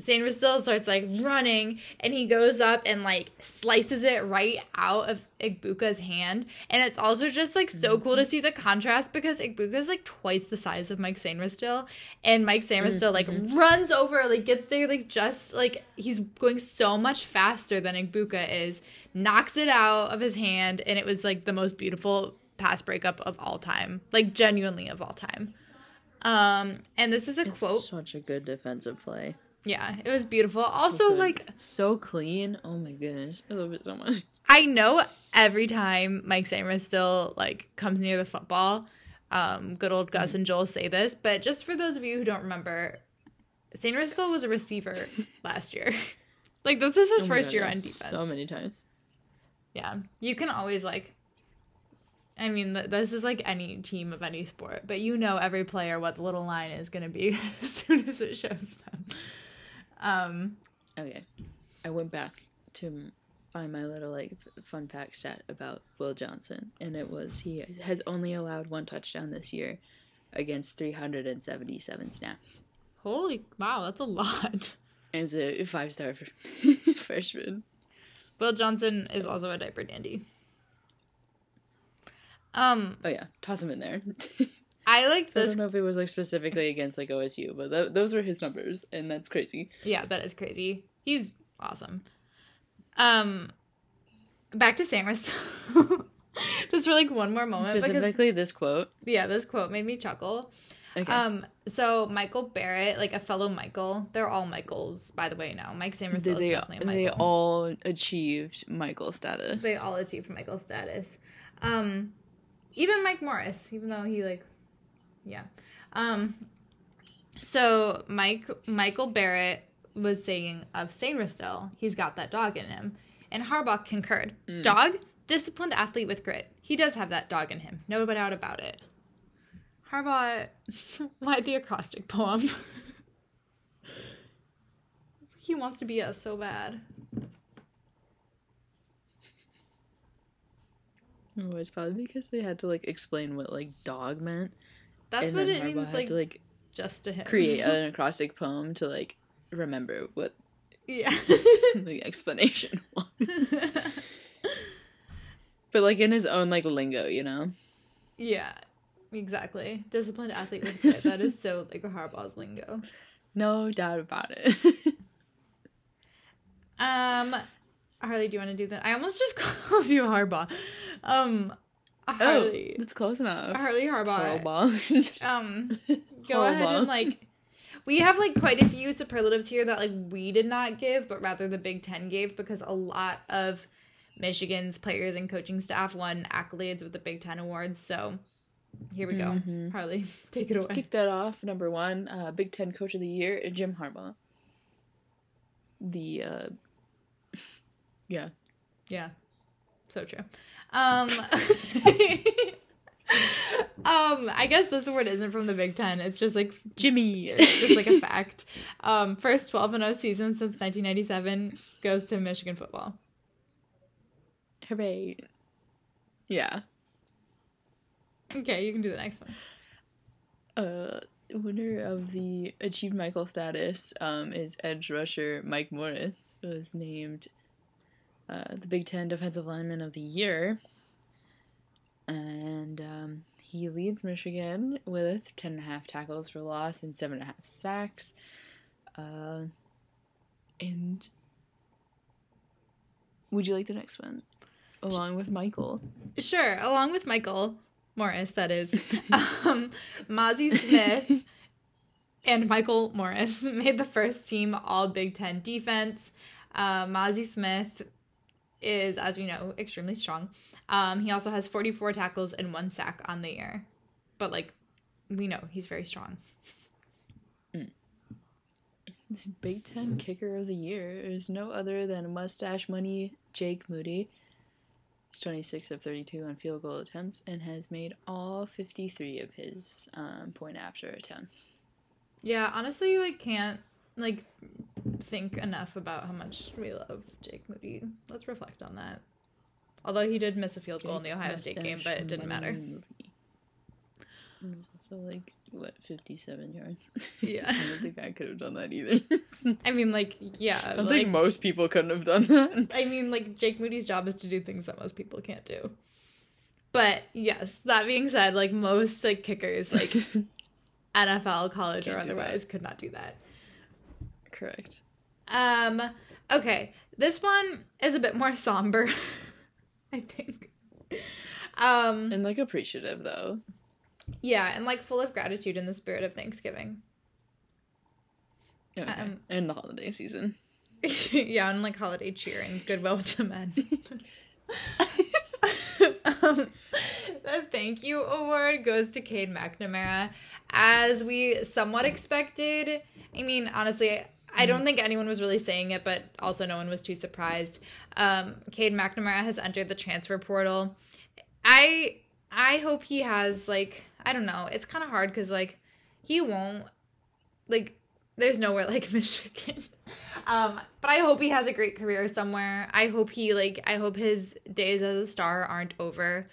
Speaker 2: Sainristil starts like running and he goes up and like slices it right out of Egbuka's hand. And it's also just like so cool to see the contrast because Egbuka's like twice the size of Mike Sainristil. And Mike Sainristil like runs over, like gets there like just like he's going so much faster than Egbuka is, knocks it out of his hand, and it was like the most beautiful pass breakup of all time. Like genuinely of all time. Um, and this is a
Speaker 1: It's
Speaker 2: quote.
Speaker 1: such a good defensive play.
Speaker 2: Yeah, it was beautiful.
Speaker 1: So
Speaker 2: also,
Speaker 1: good.
Speaker 2: like
Speaker 1: so clean. Oh my goodness, I love it so much.
Speaker 2: I know every time Mike Sainristil like comes near the football, um, good old Gus and Joel say this, but just for those of you who don't remember, Sainristil was a receiver last year. like this is his
Speaker 1: Oh
Speaker 2: first
Speaker 1: God,
Speaker 2: year on defense.
Speaker 1: So many times.
Speaker 2: Yeah, you can always like. I mean, th- this is like any team of any sport, but you know every player what the little line is going to be as soon as it shows them. Um,
Speaker 1: Okay, I went back to find my little like fun fact stat about Will Johnson, and it was he has only allowed one touchdown this year against 377 snaps
Speaker 2: holy wow, that's a lot.
Speaker 1: as a five star freshman.
Speaker 2: Will Johnson is also a diaper dandy. Um,
Speaker 1: Oh yeah, toss him in there.
Speaker 2: I like
Speaker 1: I
Speaker 2: this.
Speaker 1: don't know if it was like specifically against like OSU, but th- those were his numbers, and that's crazy.
Speaker 2: Yeah, that is crazy. He's awesome. Um, back to Samris. Just for like one more moment, because
Speaker 1: Specifically, this quote.
Speaker 2: yeah, this quote made me chuckle.
Speaker 1: Okay.
Speaker 2: Um, so Michael Barrett, like a fellow Michael, they're all Michaels, by the way. Now Mike
Speaker 1: Did
Speaker 2: is definitely a
Speaker 1: they all achieved Michael status.
Speaker 2: They all achieved Michael status. Um, even Mike Morris, even though he like, yeah. Um, so Mike Michael Barrett was saying of Sainristil, he's got that dog in him, and Harbaugh concurred.
Speaker 1: Mm.
Speaker 2: Dog, disciplined athlete with grit. He does have that dog in him, no doubt about it. Harbaugh, why the acrostic poem? he wants to be us so bad.
Speaker 1: Oh, it's probably because they had to like explain what like dog meant.
Speaker 2: That's
Speaker 1: and
Speaker 2: what it
Speaker 1: Harbaugh
Speaker 2: means, like
Speaker 1: to like
Speaker 2: just to him.
Speaker 1: create an acrostic poem to like remember what
Speaker 2: yeah.
Speaker 1: the explanation was. But like in his own like lingo, you know.
Speaker 2: yeah. Exactly. Disciplined athlete with grit. That is so like Harbaugh's lingo.
Speaker 1: No doubt about it.
Speaker 2: Um, Harley, do you want to do that? I almost just called you Harbaugh. Um,
Speaker 1: oh,
Speaker 2: Harley,
Speaker 1: that's close enough.
Speaker 2: Harley Harbaugh.
Speaker 1: Harbaugh.
Speaker 2: Um, go ahead and like. We have like quite a few superlatives here that like we did not give, but rather the Big Ten gave because a lot of Michigan's players and coaching staff won accolades with the Big Ten awards. So here we go.
Speaker 1: Mhm.
Speaker 2: Harley, take it away.
Speaker 1: Kick that off. Number one, uh, Big Ten Coach of the Year, Jim Harbaugh. The uh, yeah,
Speaker 2: Yeah. So true. Um Um, I guess this word isn't from the Big Ten. It's just like
Speaker 1: Jimmy.
Speaker 2: it's just like a fact. Um, first 12 and 0 season since 1997 goes to Michigan football.
Speaker 1: Hooray! Yeah.
Speaker 2: Okay, you can do the next one.
Speaker 1: Uh, winner of the achieved Michael status um, is edge rusher Mike Morris. Was named uh, the Big Ten Defensive Lineman of the Year, and um, he leads Michigan with ten and a half tackles for loss and seven and a half sacks. Uh, and would you like the next one, along with Michael?
Speaker 2: Sure, along with Michael Morris, that is, um, Mazi Smith and Michael Morris made the first team All Big Ten defense. Uh, Mazi Smith is, as we know, extremely strong. Um, he also has 44 tackles and one sack on the year. But, like, we know he's very strong.
Speaker 1: The Big Ten Kicker of the Year is no other than Mustache Money Jake Moody. He's 26 of 32 on field goal attempts and has made all 53 of his um, point after attempts.
Speaker 2: Yeah, honestly, like, can't, like, think enough about how much we love Jake Moody. Let's reflect on that. Although he did miss a field goal in the Ohio State game, but it didn't matter.
Speaker 1: Also like, what, 57 yards?
Speaker 2: Yeah.
Speaker 1: I don't think I could have done that either.
Speaker 2: I mean, like, yeah.
Speaker 1: I
Speaker 2: like,
Speaker 1: think most people couldn't have done that.
Speaker 2: I mean, like, Jake Moody's job is to do things that most people can't do. But yes, that being said, like most like kickers, like NFL, college, or
Speaker 1: Can't that.
Speaker 2: otherwise, could not do that.
Speaker 1: Correct.
Speaker 2: Um. Okay, this one is a bit more somber. I think. Um.
Speaker 1: And like appreciative though.
Speaker 2: Yeah, and like full of gratitude in the spirit of Thanksgiving.
Speaker 1: Okay.
Speaker 2: Um,
Speaker 1: and the holiday season.
Speaker 2: yeah, and like holiday cheer and goodwill to men. um, the thank you award goes to Cade McNamara. As we somewhat expected, I mean, honestly, I don't think anyone was really saying it, but also no one was too surprised. Um, Cade McNamara has entered the transfer portal. I I hope he has like I don't know. It's kind of hard because like he won't like there's nowhere like Michigan. Um, but I hope he has a great career somewhere. I hope he like I hope his days as a star aren't over.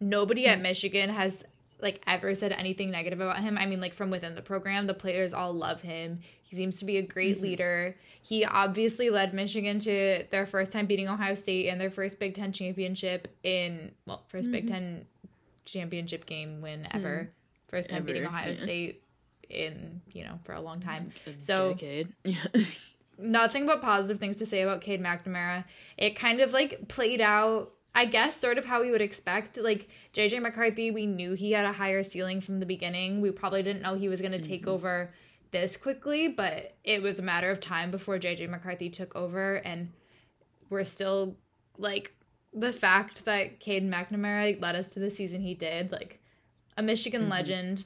Speaker 2: Nobody at Michigan has like ever said anything negative about him. I mean like from within the program, the players all love him. He seems to be a great leader. He obviously led Michigan to their first time beating Ohio State and their first Big 10 championship in well, 1st Big 10 championship game win ever. First time beating Ohio
Speaker 1: yeah.
Speaker 2: State in, you know, for a long time.
Speaker 1: A
Speaker 2: So-
Speaker 1: decade.
Speaker 2: Nothing but positive things to say about Cade McNamara. It kind of like played out I guess sort of how we would expect. Like JJ McCarthy, we knew he had a higher ceiling from the beginning. We probably didn't know he was going to mm-hmm. take over this quickly, but it was a matter of time before JJ McCarthy took over and we're still like the fact that Cade McNamara led us to the season he did, like a Michigan mm-hmm. legend.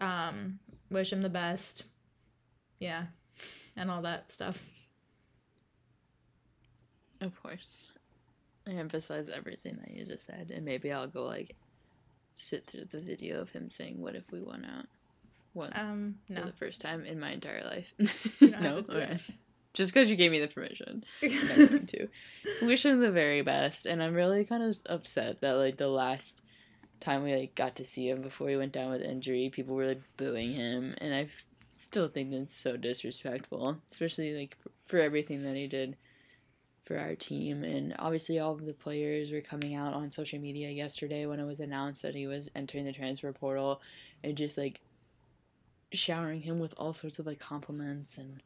Speaker 2: Um, wish him the best. Yeah. And all that stuff.
Speaker 1: Of course. I emphasize everything that you just said, and maybe I'll go like sit through the video of him saying, "What if we won out?" One um, no. for the first time in my entire life. no, okay. Just because you gave me the permission, to. Wish him the very best, and I'm really kind of upset that like the last time we like got to see him before he went down with injury, people were like booing him, and I still think that's so disrespectful, especially like for everything that he did for our team. And obviously, all of the players were coming out on social media yesterday when it was announced that he was entering the transfer portal and just like showering him with all sorts of like compliments and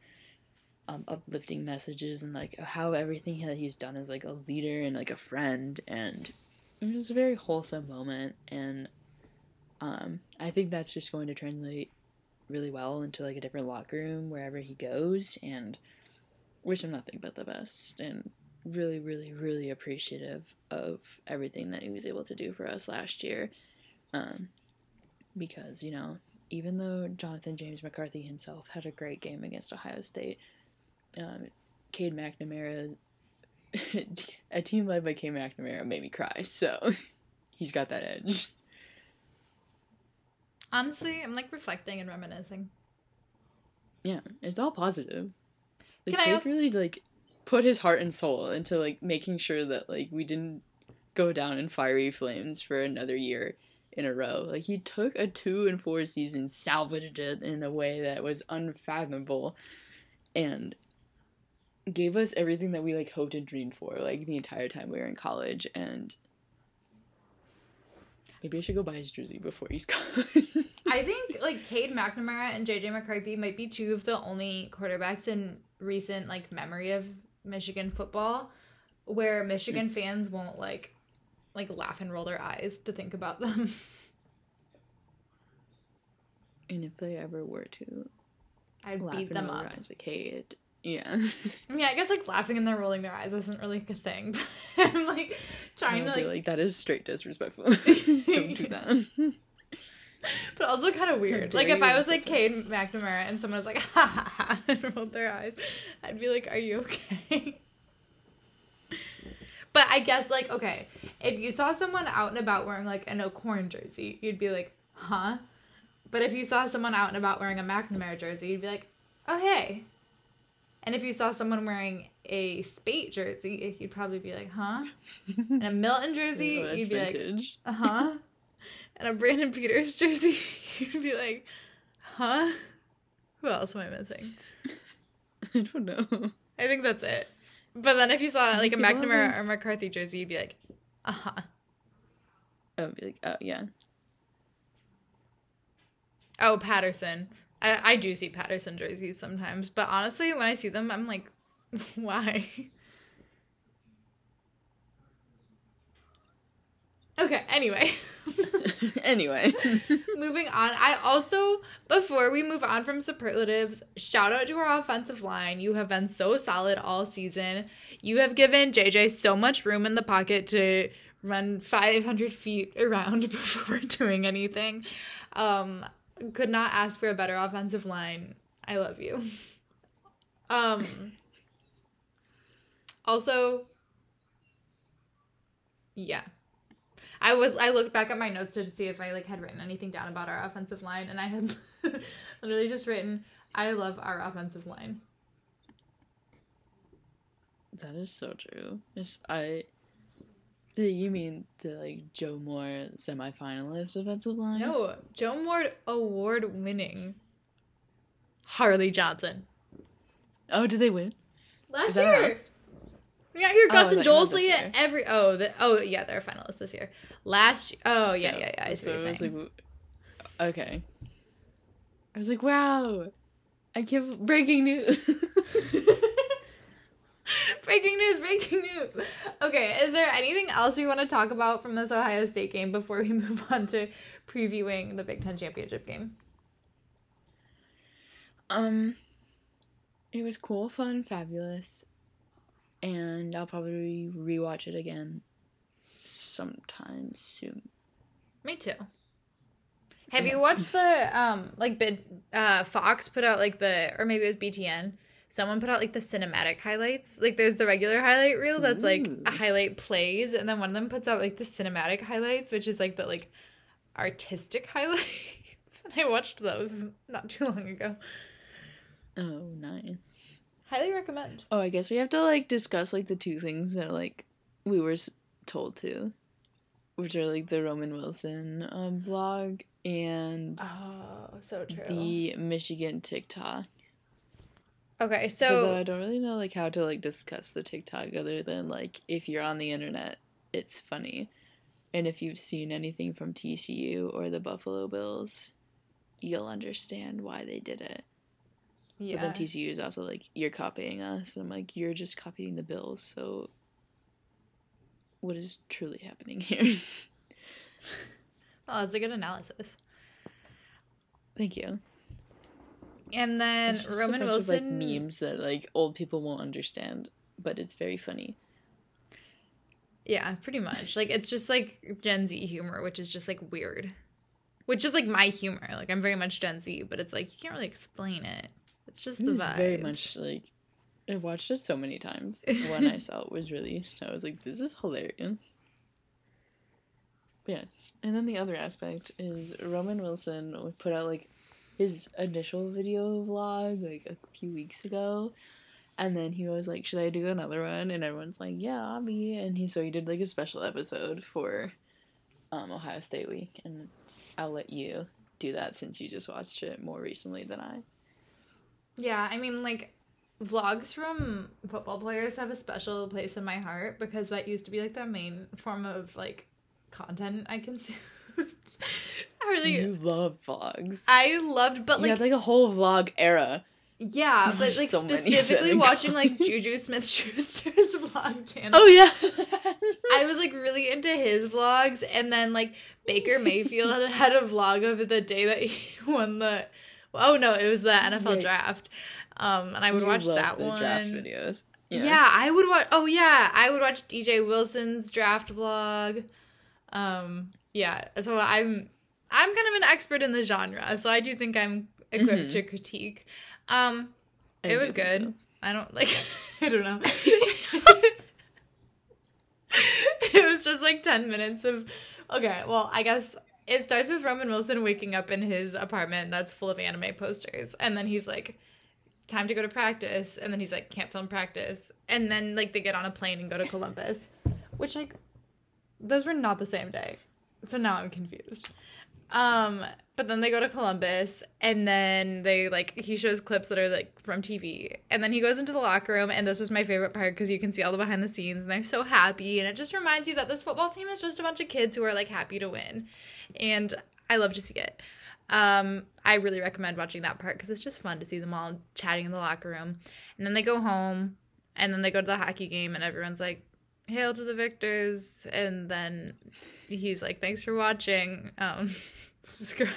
Speaker 1: um, uplifting messages and like how everything that he's done is like a leader and like a friend. And it was a very wholesome moment. And um, I think that's just going to translate really well into like a different locker room wherever he goes. And wish him nothing but the best and really, really, really appreciative of everything that he was able to do for us last year. Um, because, you know, even though Jonathan James McCarthy himself had a great game against Ohio State, um, Cade McNamara, a team led by Cade McNamara made me cry, so he's got that edge.
Speaker 2: Honestly, I'm like reflecting and reminiscing.
Speaker 1: Yeah, it's all positive. Like, Can I also- really like put his heart and soul into like making sure that like we didn't go down in fiery flames for another year in a row. Like he took a two and four season, salvaged it in a way that was unfathomable, and gave us everything that we like hoped and dreamed for like the entire time we were in college. And maybe I should go buy his jersey before he's gone.
Speaker 2: I think like Cade McNamara and JJ McCarthy might be two of the only quarterbacks in recent like memory of Michigan football where Michigan fans won't like like laugh and roll their eyes to think about them.
Speaker 1: And if they ever were to,
Speaker 2: I'd beat them up.
Speaker 1: Eyes, like, hey, it, yeah.
Speaker 2: I mean, I guess like laughing and then rolling their eyes isn't really like a thing. I'm like trying to like,
Speaker 1: like that is straight disrespectful. Don't do that.
Speaker 2: but also kind of weird. Like if I was like Cade McNamara and someone was like ha ha ha and rolled their eyes, I'd be like, "Are you okay?" But I guess like okay, if you saw someone out and about wearing like an O'Korn jersey, you'd be like, "Huh?" But if you saw someone out and about wearing a McNamara jersey, you'd be like, "Oh hey." And if you saw someone wearing a Speight jersey, you'd probably be like, "Huh?" And a Milton jersey, oh, you'd be vintage. like, "Uh huh." and a Brandon Peters jersey, you'd be like, huh? Who else am I missing?
Speaker 1: I don't know.
Speaker 2: I think that's it. But then if you saw like a McNamara or McCarthy jersey, you'd be like, uh huh.
Speaker 1: I would be like, oh yeah.
Speaker 2: Oh, Patterson. I, I do see Patterson jerseys sometimes, but honestly, when I see them, I'm like, why? Okay, anyway.
Speaker 1: anyway.
Speaker 2: Moving on. I also, before we move on from superlatives, shout out to our offensive line. You have been so solid all season. You have given JJ so much room in the pocket to run 500 feet around before doing anything. Um, could not ask for a better offensive line. I love you. Um, also, yeah I was I looked back at my notes to see if I like had written anything down about our offensive line, and I had literally just written, "I love our offensive line."
Speaker 1: That is so true. It's, I. Do you mean the like Joe Moore semifinalist offensive line?
Speaker 2: No, Joe Moore award winning. Harley Johnson.
Speaker 1: Oh, did they win?
Speaker 2: Last year. Last? We got here Gus oh, and Jolsley and every oh the oh yeah they're finalists this year. Last oh yeah yeah yeah. yeah I see so what you're saying. Like,
Speaker 1: okay. I was like, wow, I give breaking news.
Speaker 2: breaking breaking news, breaking news. Okay, is there anything else we want to talk about from this Ohio State game before we move on to previewing the Big Ten championship game?
Speaker 1: Um, it was cool, fun, fabulous, and I'll probably rewatch it again sometime soon.
Speaker 2: Me too. Have you watched the um like bid uh Fox put out like the or maybe it was BTN. Someone put out like the cinematic highlights. Like there's the regular highlight reel that's like a highlight plays and then one of them puts out like the cinematic highlights, which is like the like artistic highlights. and I watched those not too long ago.
Speaker 1: Oh, nice.
Speaker 2: Highly recommend.
Speaker 1: Oh, I guess we have to like discuss like the two things that like we were told to, which are like the Roman Wilson um, vlog and
Speaker 2: Oh, so true.
Speaker 1: the Michigan TikTok.
Speaker 2: okay,
Speaker 1: So
Speaker 2: so
Speaker 1: I don't really know like how to like discuss the TikTok other than like if you're on the internet, it's funny, and if you've seen anything from TCU or the Buffalo Bills, you'll understand why they did it. But then TCU is also like, you're copying us. And I'm like, you're just copying the Bills. So what is truly happening here?
Speaker 2: Oh, that's a good analysis.
Speaker 1: Thank you.
Speaker 2: And then
Speaker 1: It's just a
Speaker 2: Roman Wilson
Speaker 1: Of, like memes that like old people won't understand, but it's very funny.
Speaker 2: Yeah, pretty much. Like it's just like Gen Z humor, which is just like weird. Which is like my humor. Like I'm very much Gen Z, but it's like you can't really explain it. It's just
Speaker 1: It
Speaker 2: the vibe.
Speaker 1: very much like I watched it so many times when I saw it was released. I was like, this is hilarious. Yes. And then the other aspect is Roman Wilson put out like his initial video vlog like a few weeks ago. And then he was like, Should I do another one? And everyone's like, Yeah, I'll be and he so he did like a special episode for um Ohio State Week and I'll let you do that since you just watched it more recently than I.
Speaker 2: Yeah, I mean like vlogs from football players have a special place in my heart because that used to be like the main form of like content I consumed. I really
Speaker 1: You love vlogs.
Speaker 2: I loved but
Speaker 1: you
Speaker 2: like
Speaker 1: had like a whole vlog era.
Speaker 2: yeah, but like
Speaker 1: so
Speaker 2: specifically watching like Juju Smith Schuster's vlog channel.
Speaker 1: Oh yeah.
Speaker 2: I was like really into his vlogs, and then like Baker Mayfield had, had a vlog of the day that he won the. Oh no, it was the NFL
Speaker 1: Yeah.
Speaker 2: draft, um, and I would
Speaker 1: You
Speaker 2: watch that one.
Speaker 1: draft videos.
Speaker 2: Yeah. I would watch. Oh yeah, I would watch DJ Wilson's draft vlog. Um, yeah, so I'm I'm kind of an expert in the genre, so I do think I'm equipped
Speaker 1: Mhm.
Speaker 2: to critique. Um,
Speaker 1: I
Speaker 2: it was good.
Speaker 1: so.
Speaker 2: I don't like. I don't know. it was just like ten minutes of. Okay, well, I guess it starts with Roman Wilson waking up in his apartment that's full of anime posters, and then he's like, "Time to go to practice," and then he's like, "Can't film practice," and then like they get on a plane and go to Columbus, which like, those were not the same day, so now I'm confused. Um, but then they go to Columbus and then they like he shows clips that are like from TV. And then he goes into the locker room and this was my favorite part because you can see all the behind the scenes and they're so happy and it just reminds you that this football team is just a bunch of kids who are like happy to win. And I love to see it. Um, I really recommend watching that part because it's just fun to see them all chatting in the locker room. And then they go home and then they go to the hockey game and everyone's like, Hail to the victors and then he's like, Thanks for watching. Um subscribe.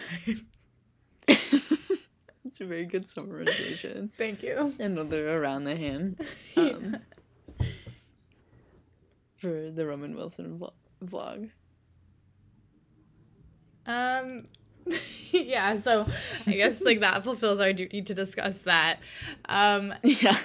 Speaker 1: it's a very good summarization.
Speaker 2: Thank you.
Speaker 1: Another around the hand um, for the Roman Wilson vlog. vlog.
Speaker 2: Um yeah, so I guess like that fulfills our duty to discuss that. Um
Speaker 1: Yeah.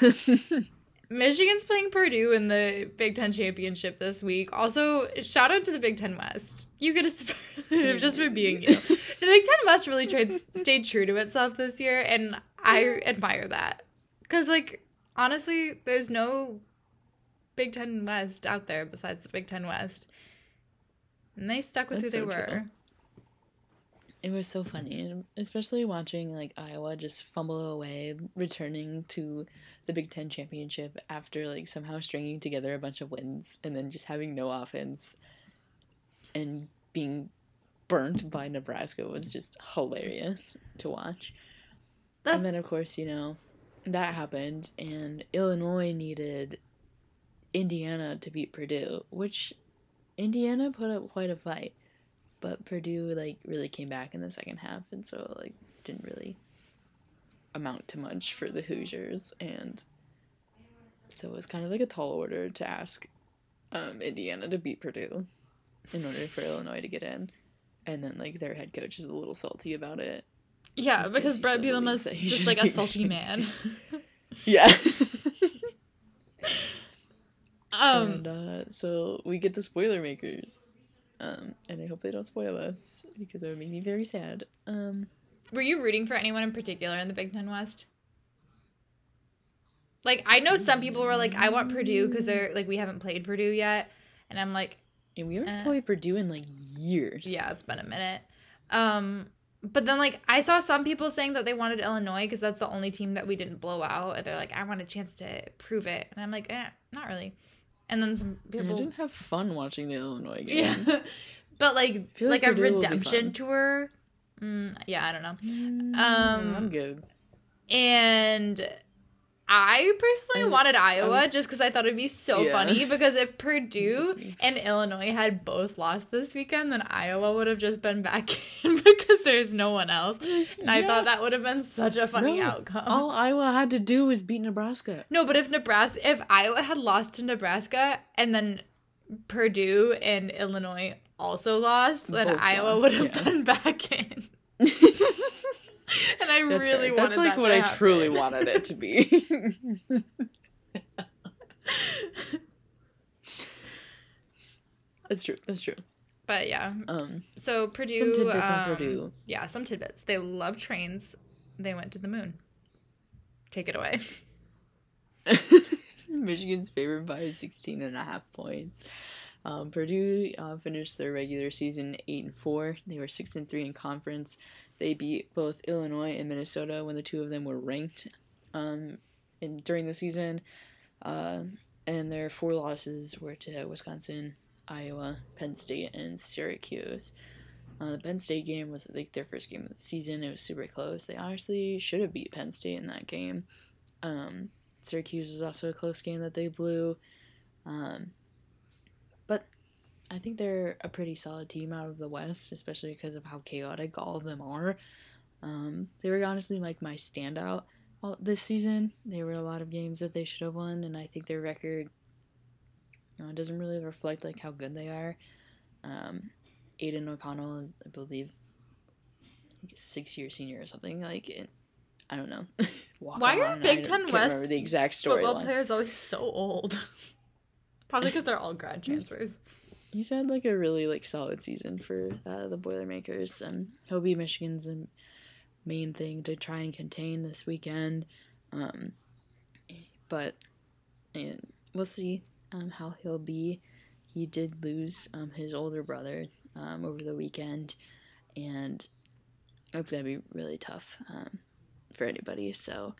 Speaker 2: Michigan's playing Purdue in the Big Ten championship this week. Also, shout out to the Big Ten West. You get a superlative just for being you. The Big Ten West really tried stayed true to itself this year, and I admire that. Cause like honestly, there's no Big Ten West out there besides the Big Ten West, and they stuck with
Speaker 1: That's
Speaker 2: who they
Speaker 1: so true. It was so funny, and especially watching like Iowa just fumble away, returning to the Big Ten championship after like somehow stringing together a bunch of wins and then just having no offense and being burnt by Nebraska was just hilarious to watch. And then of course, you know, that happened and Illinois needed Indiana to beat Purdue, which Indiana put up quite a fight, but Purdue like really came back in the second half, and so like didn't really amount to much for the Hoosiers, and so it was kind of like a tall order to ask um, Indiana to beat Purdue in order for Illinois to get in, and then like their head coach is a little salty about it.
Speaker 2: Yeah, because
Speaker 1: he Bret
Speaker 2: Bielema is
Speaker 1: believes that he
Speaker 2: just like a salty man.
Speaker 1: Yeah.
Speaker 2: um,
Speaker 1: and uh, so we get the spoiler makers. Um, and I hope they don't spoil us because that would make me very sad. Um,
Speaker 2: were you rooting for anyone in particular in the Big Ten West? Like, I know some people were like, "I want Purdue" because they're like, we haven't played Purdue yet, and I'm like,
Speaker 1: and we haven't
Speaker 2: Uh,
Speaker 1: played Purdue in like years.
Speaker 2: Yeah, it's been a minute. Um, but then like I saw some people saying that they wanted Illinois because that's the only team that we didn't blow out. And they're like, I want a chance to prove it, and I'm like, eh, not really. And then some
Speaker 1: I
Speaker 2: people,
Speaker 1: didn't have fun watching the Illinois game.
Speaker 2: yeah, but like like, a
Speaker 1: Purdue will be
Speaker 2: redemption tour. Mm, yeah, I don't know.
Speaker 1: Mm,
Speaker 2: Um,
Speaker 1: I'm good.
Speaker 2: And I personally
Speaker 1: And
Speaker 2: wanted Iowa
Speaker 1: I'm-
Speaker 2: just because I thought it'd be so
Speaker 1: Yeah.
Speaker 2: funny. Because if Purdue and Illinois had both lost this weekend, then Iowa would have just been back in because there's no one else. And I
Speaker 1: Yeah.
Speaker 2: thought that would have been such a funny
Speaker 1: No,
Speaker 2: outcome.
Speaker 1: All Iowa had to do was beat Nebraska.
Speaker 2: No, but if Nebraska, if Iowa had lost to Nebraska and then Purdue and Illinois also lost, then
Speaker 1: Both
Speaker 2: Iowa
Speaker 1: lost,
Speaker 2: would have
Speaker 1: yeah.
Speaker 2: been back in. And I
Speaker 1: That's
Speaker 2: really wanted
Speaker 1: That's like
Speaker 2: that
Speaker 1: what I truly wanted it to be. That's true. That's true.
Speaker 2: But yeah,
Speaker 1: Um,
Speaker 2: so Purdue.
Speaker 1: some tidbits
Speaker 2: um,
Speaker 1: on Purdue.
Speaker 2: Yeah, some tidbits. They love trains. They went to the moon. Take it away.
Speaker 1: Michigan's favored by 16 and a half points. Um, Purdue uh, finished their regular season 8 and 4. They were 6 and 3 in conference. They beat both Illinois and Minnesota when the two of them were ranked um, in, during the season. Uh, and their four losses were to Wisconsin, Iowa, Penn State, and Syracuse. Uh, the Penn State game was like their first game of the season. It was super close. They honestly should have beat Penn State in that game. Um, Syracuse is also a close game that they blew. Um, I think they're a pretty solid team out of the West, especially because of how chaotic all of them are. Um, they were honestly like my standout all, this season. There were a lot of games that they should have won, and I think their record you know, doesn't really reflect like how good they are. Um, Aidan O'Connell, I believe, six-year senior or something. Like, it, I don't know.
Speaker 2: Why are Big Ten West
Speaker 1: the exact
Speaker 2: Football
Speaker 1: storyline?
Speaker 2: players always so old. Probably because they're all grad transfers.
Speaker 1: He's had like a really like solid season for uh, the Boilermakers. Um, he'll be Michigan's main thing to try and contain this weekend. Um, but and we'll see um, how he'll be. He did lose um, his older brother um, over the weekend, and it's gonna be really tough um, for anybody. So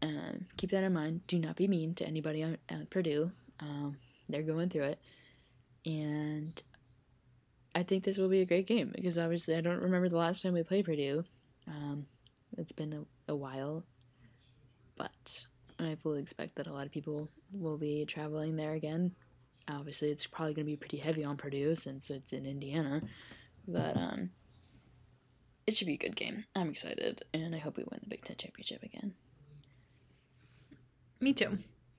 Speaker 1: um, keep that in mind. Do not be mean to anybody at Purdue. Um, they're going through it, and I think this will be a great game because obviously I don't remember the last time we played Purdue. Um, it's been a, a while, but I fully expect that a lot of people will be traveling there again. Obviously, it's probably going to be pretty heavy on Purdue since it's in Indiana, but um, it should be a good game. I'm excited, and I hope we win the Big Ten championship again.
Speaker 2: Me too.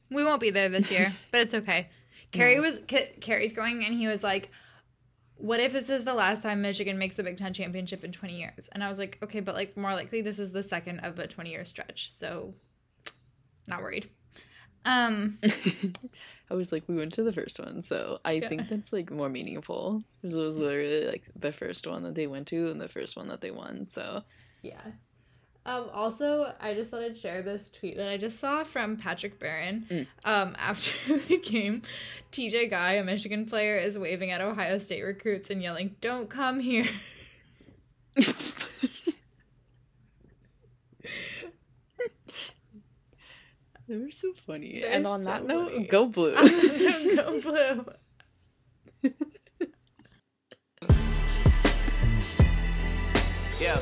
Speaker 2: We won't be there this year, but it's okay. Carrie was Ca- Carrie's going, and he was like, "What if this is the last time Michigan makes the Big Ten championship in 20 years?" And I was like, "Okay, but like more likely this is the second of a 20 year stretch, so not worried." Um,
Speaker 1: I was like, we went to the first one, so I
Speaker 2: Yeah.
Speaker 1: think that's like more meaningful. Because it was literally like the first one that they went to and the first one that they won. So
Speaker 2: Yeah. Um, also, I just thought I'd share this tweet that I just saw from Patrick Barron.
Speaker 1: Mm.
Speaker 2: Um, after the game, TJ Guy, a Michigan player, is waving at Ohio State recruits and yelling, "Don't come here."
Speaker 1: they were so funny.
Speaker 2: They're
Speaker 1: and on that note,
Speaker 2: funny.
Speaker 1: go blue.
Speaker 2: Go blue.
Speaker 3: Yeah.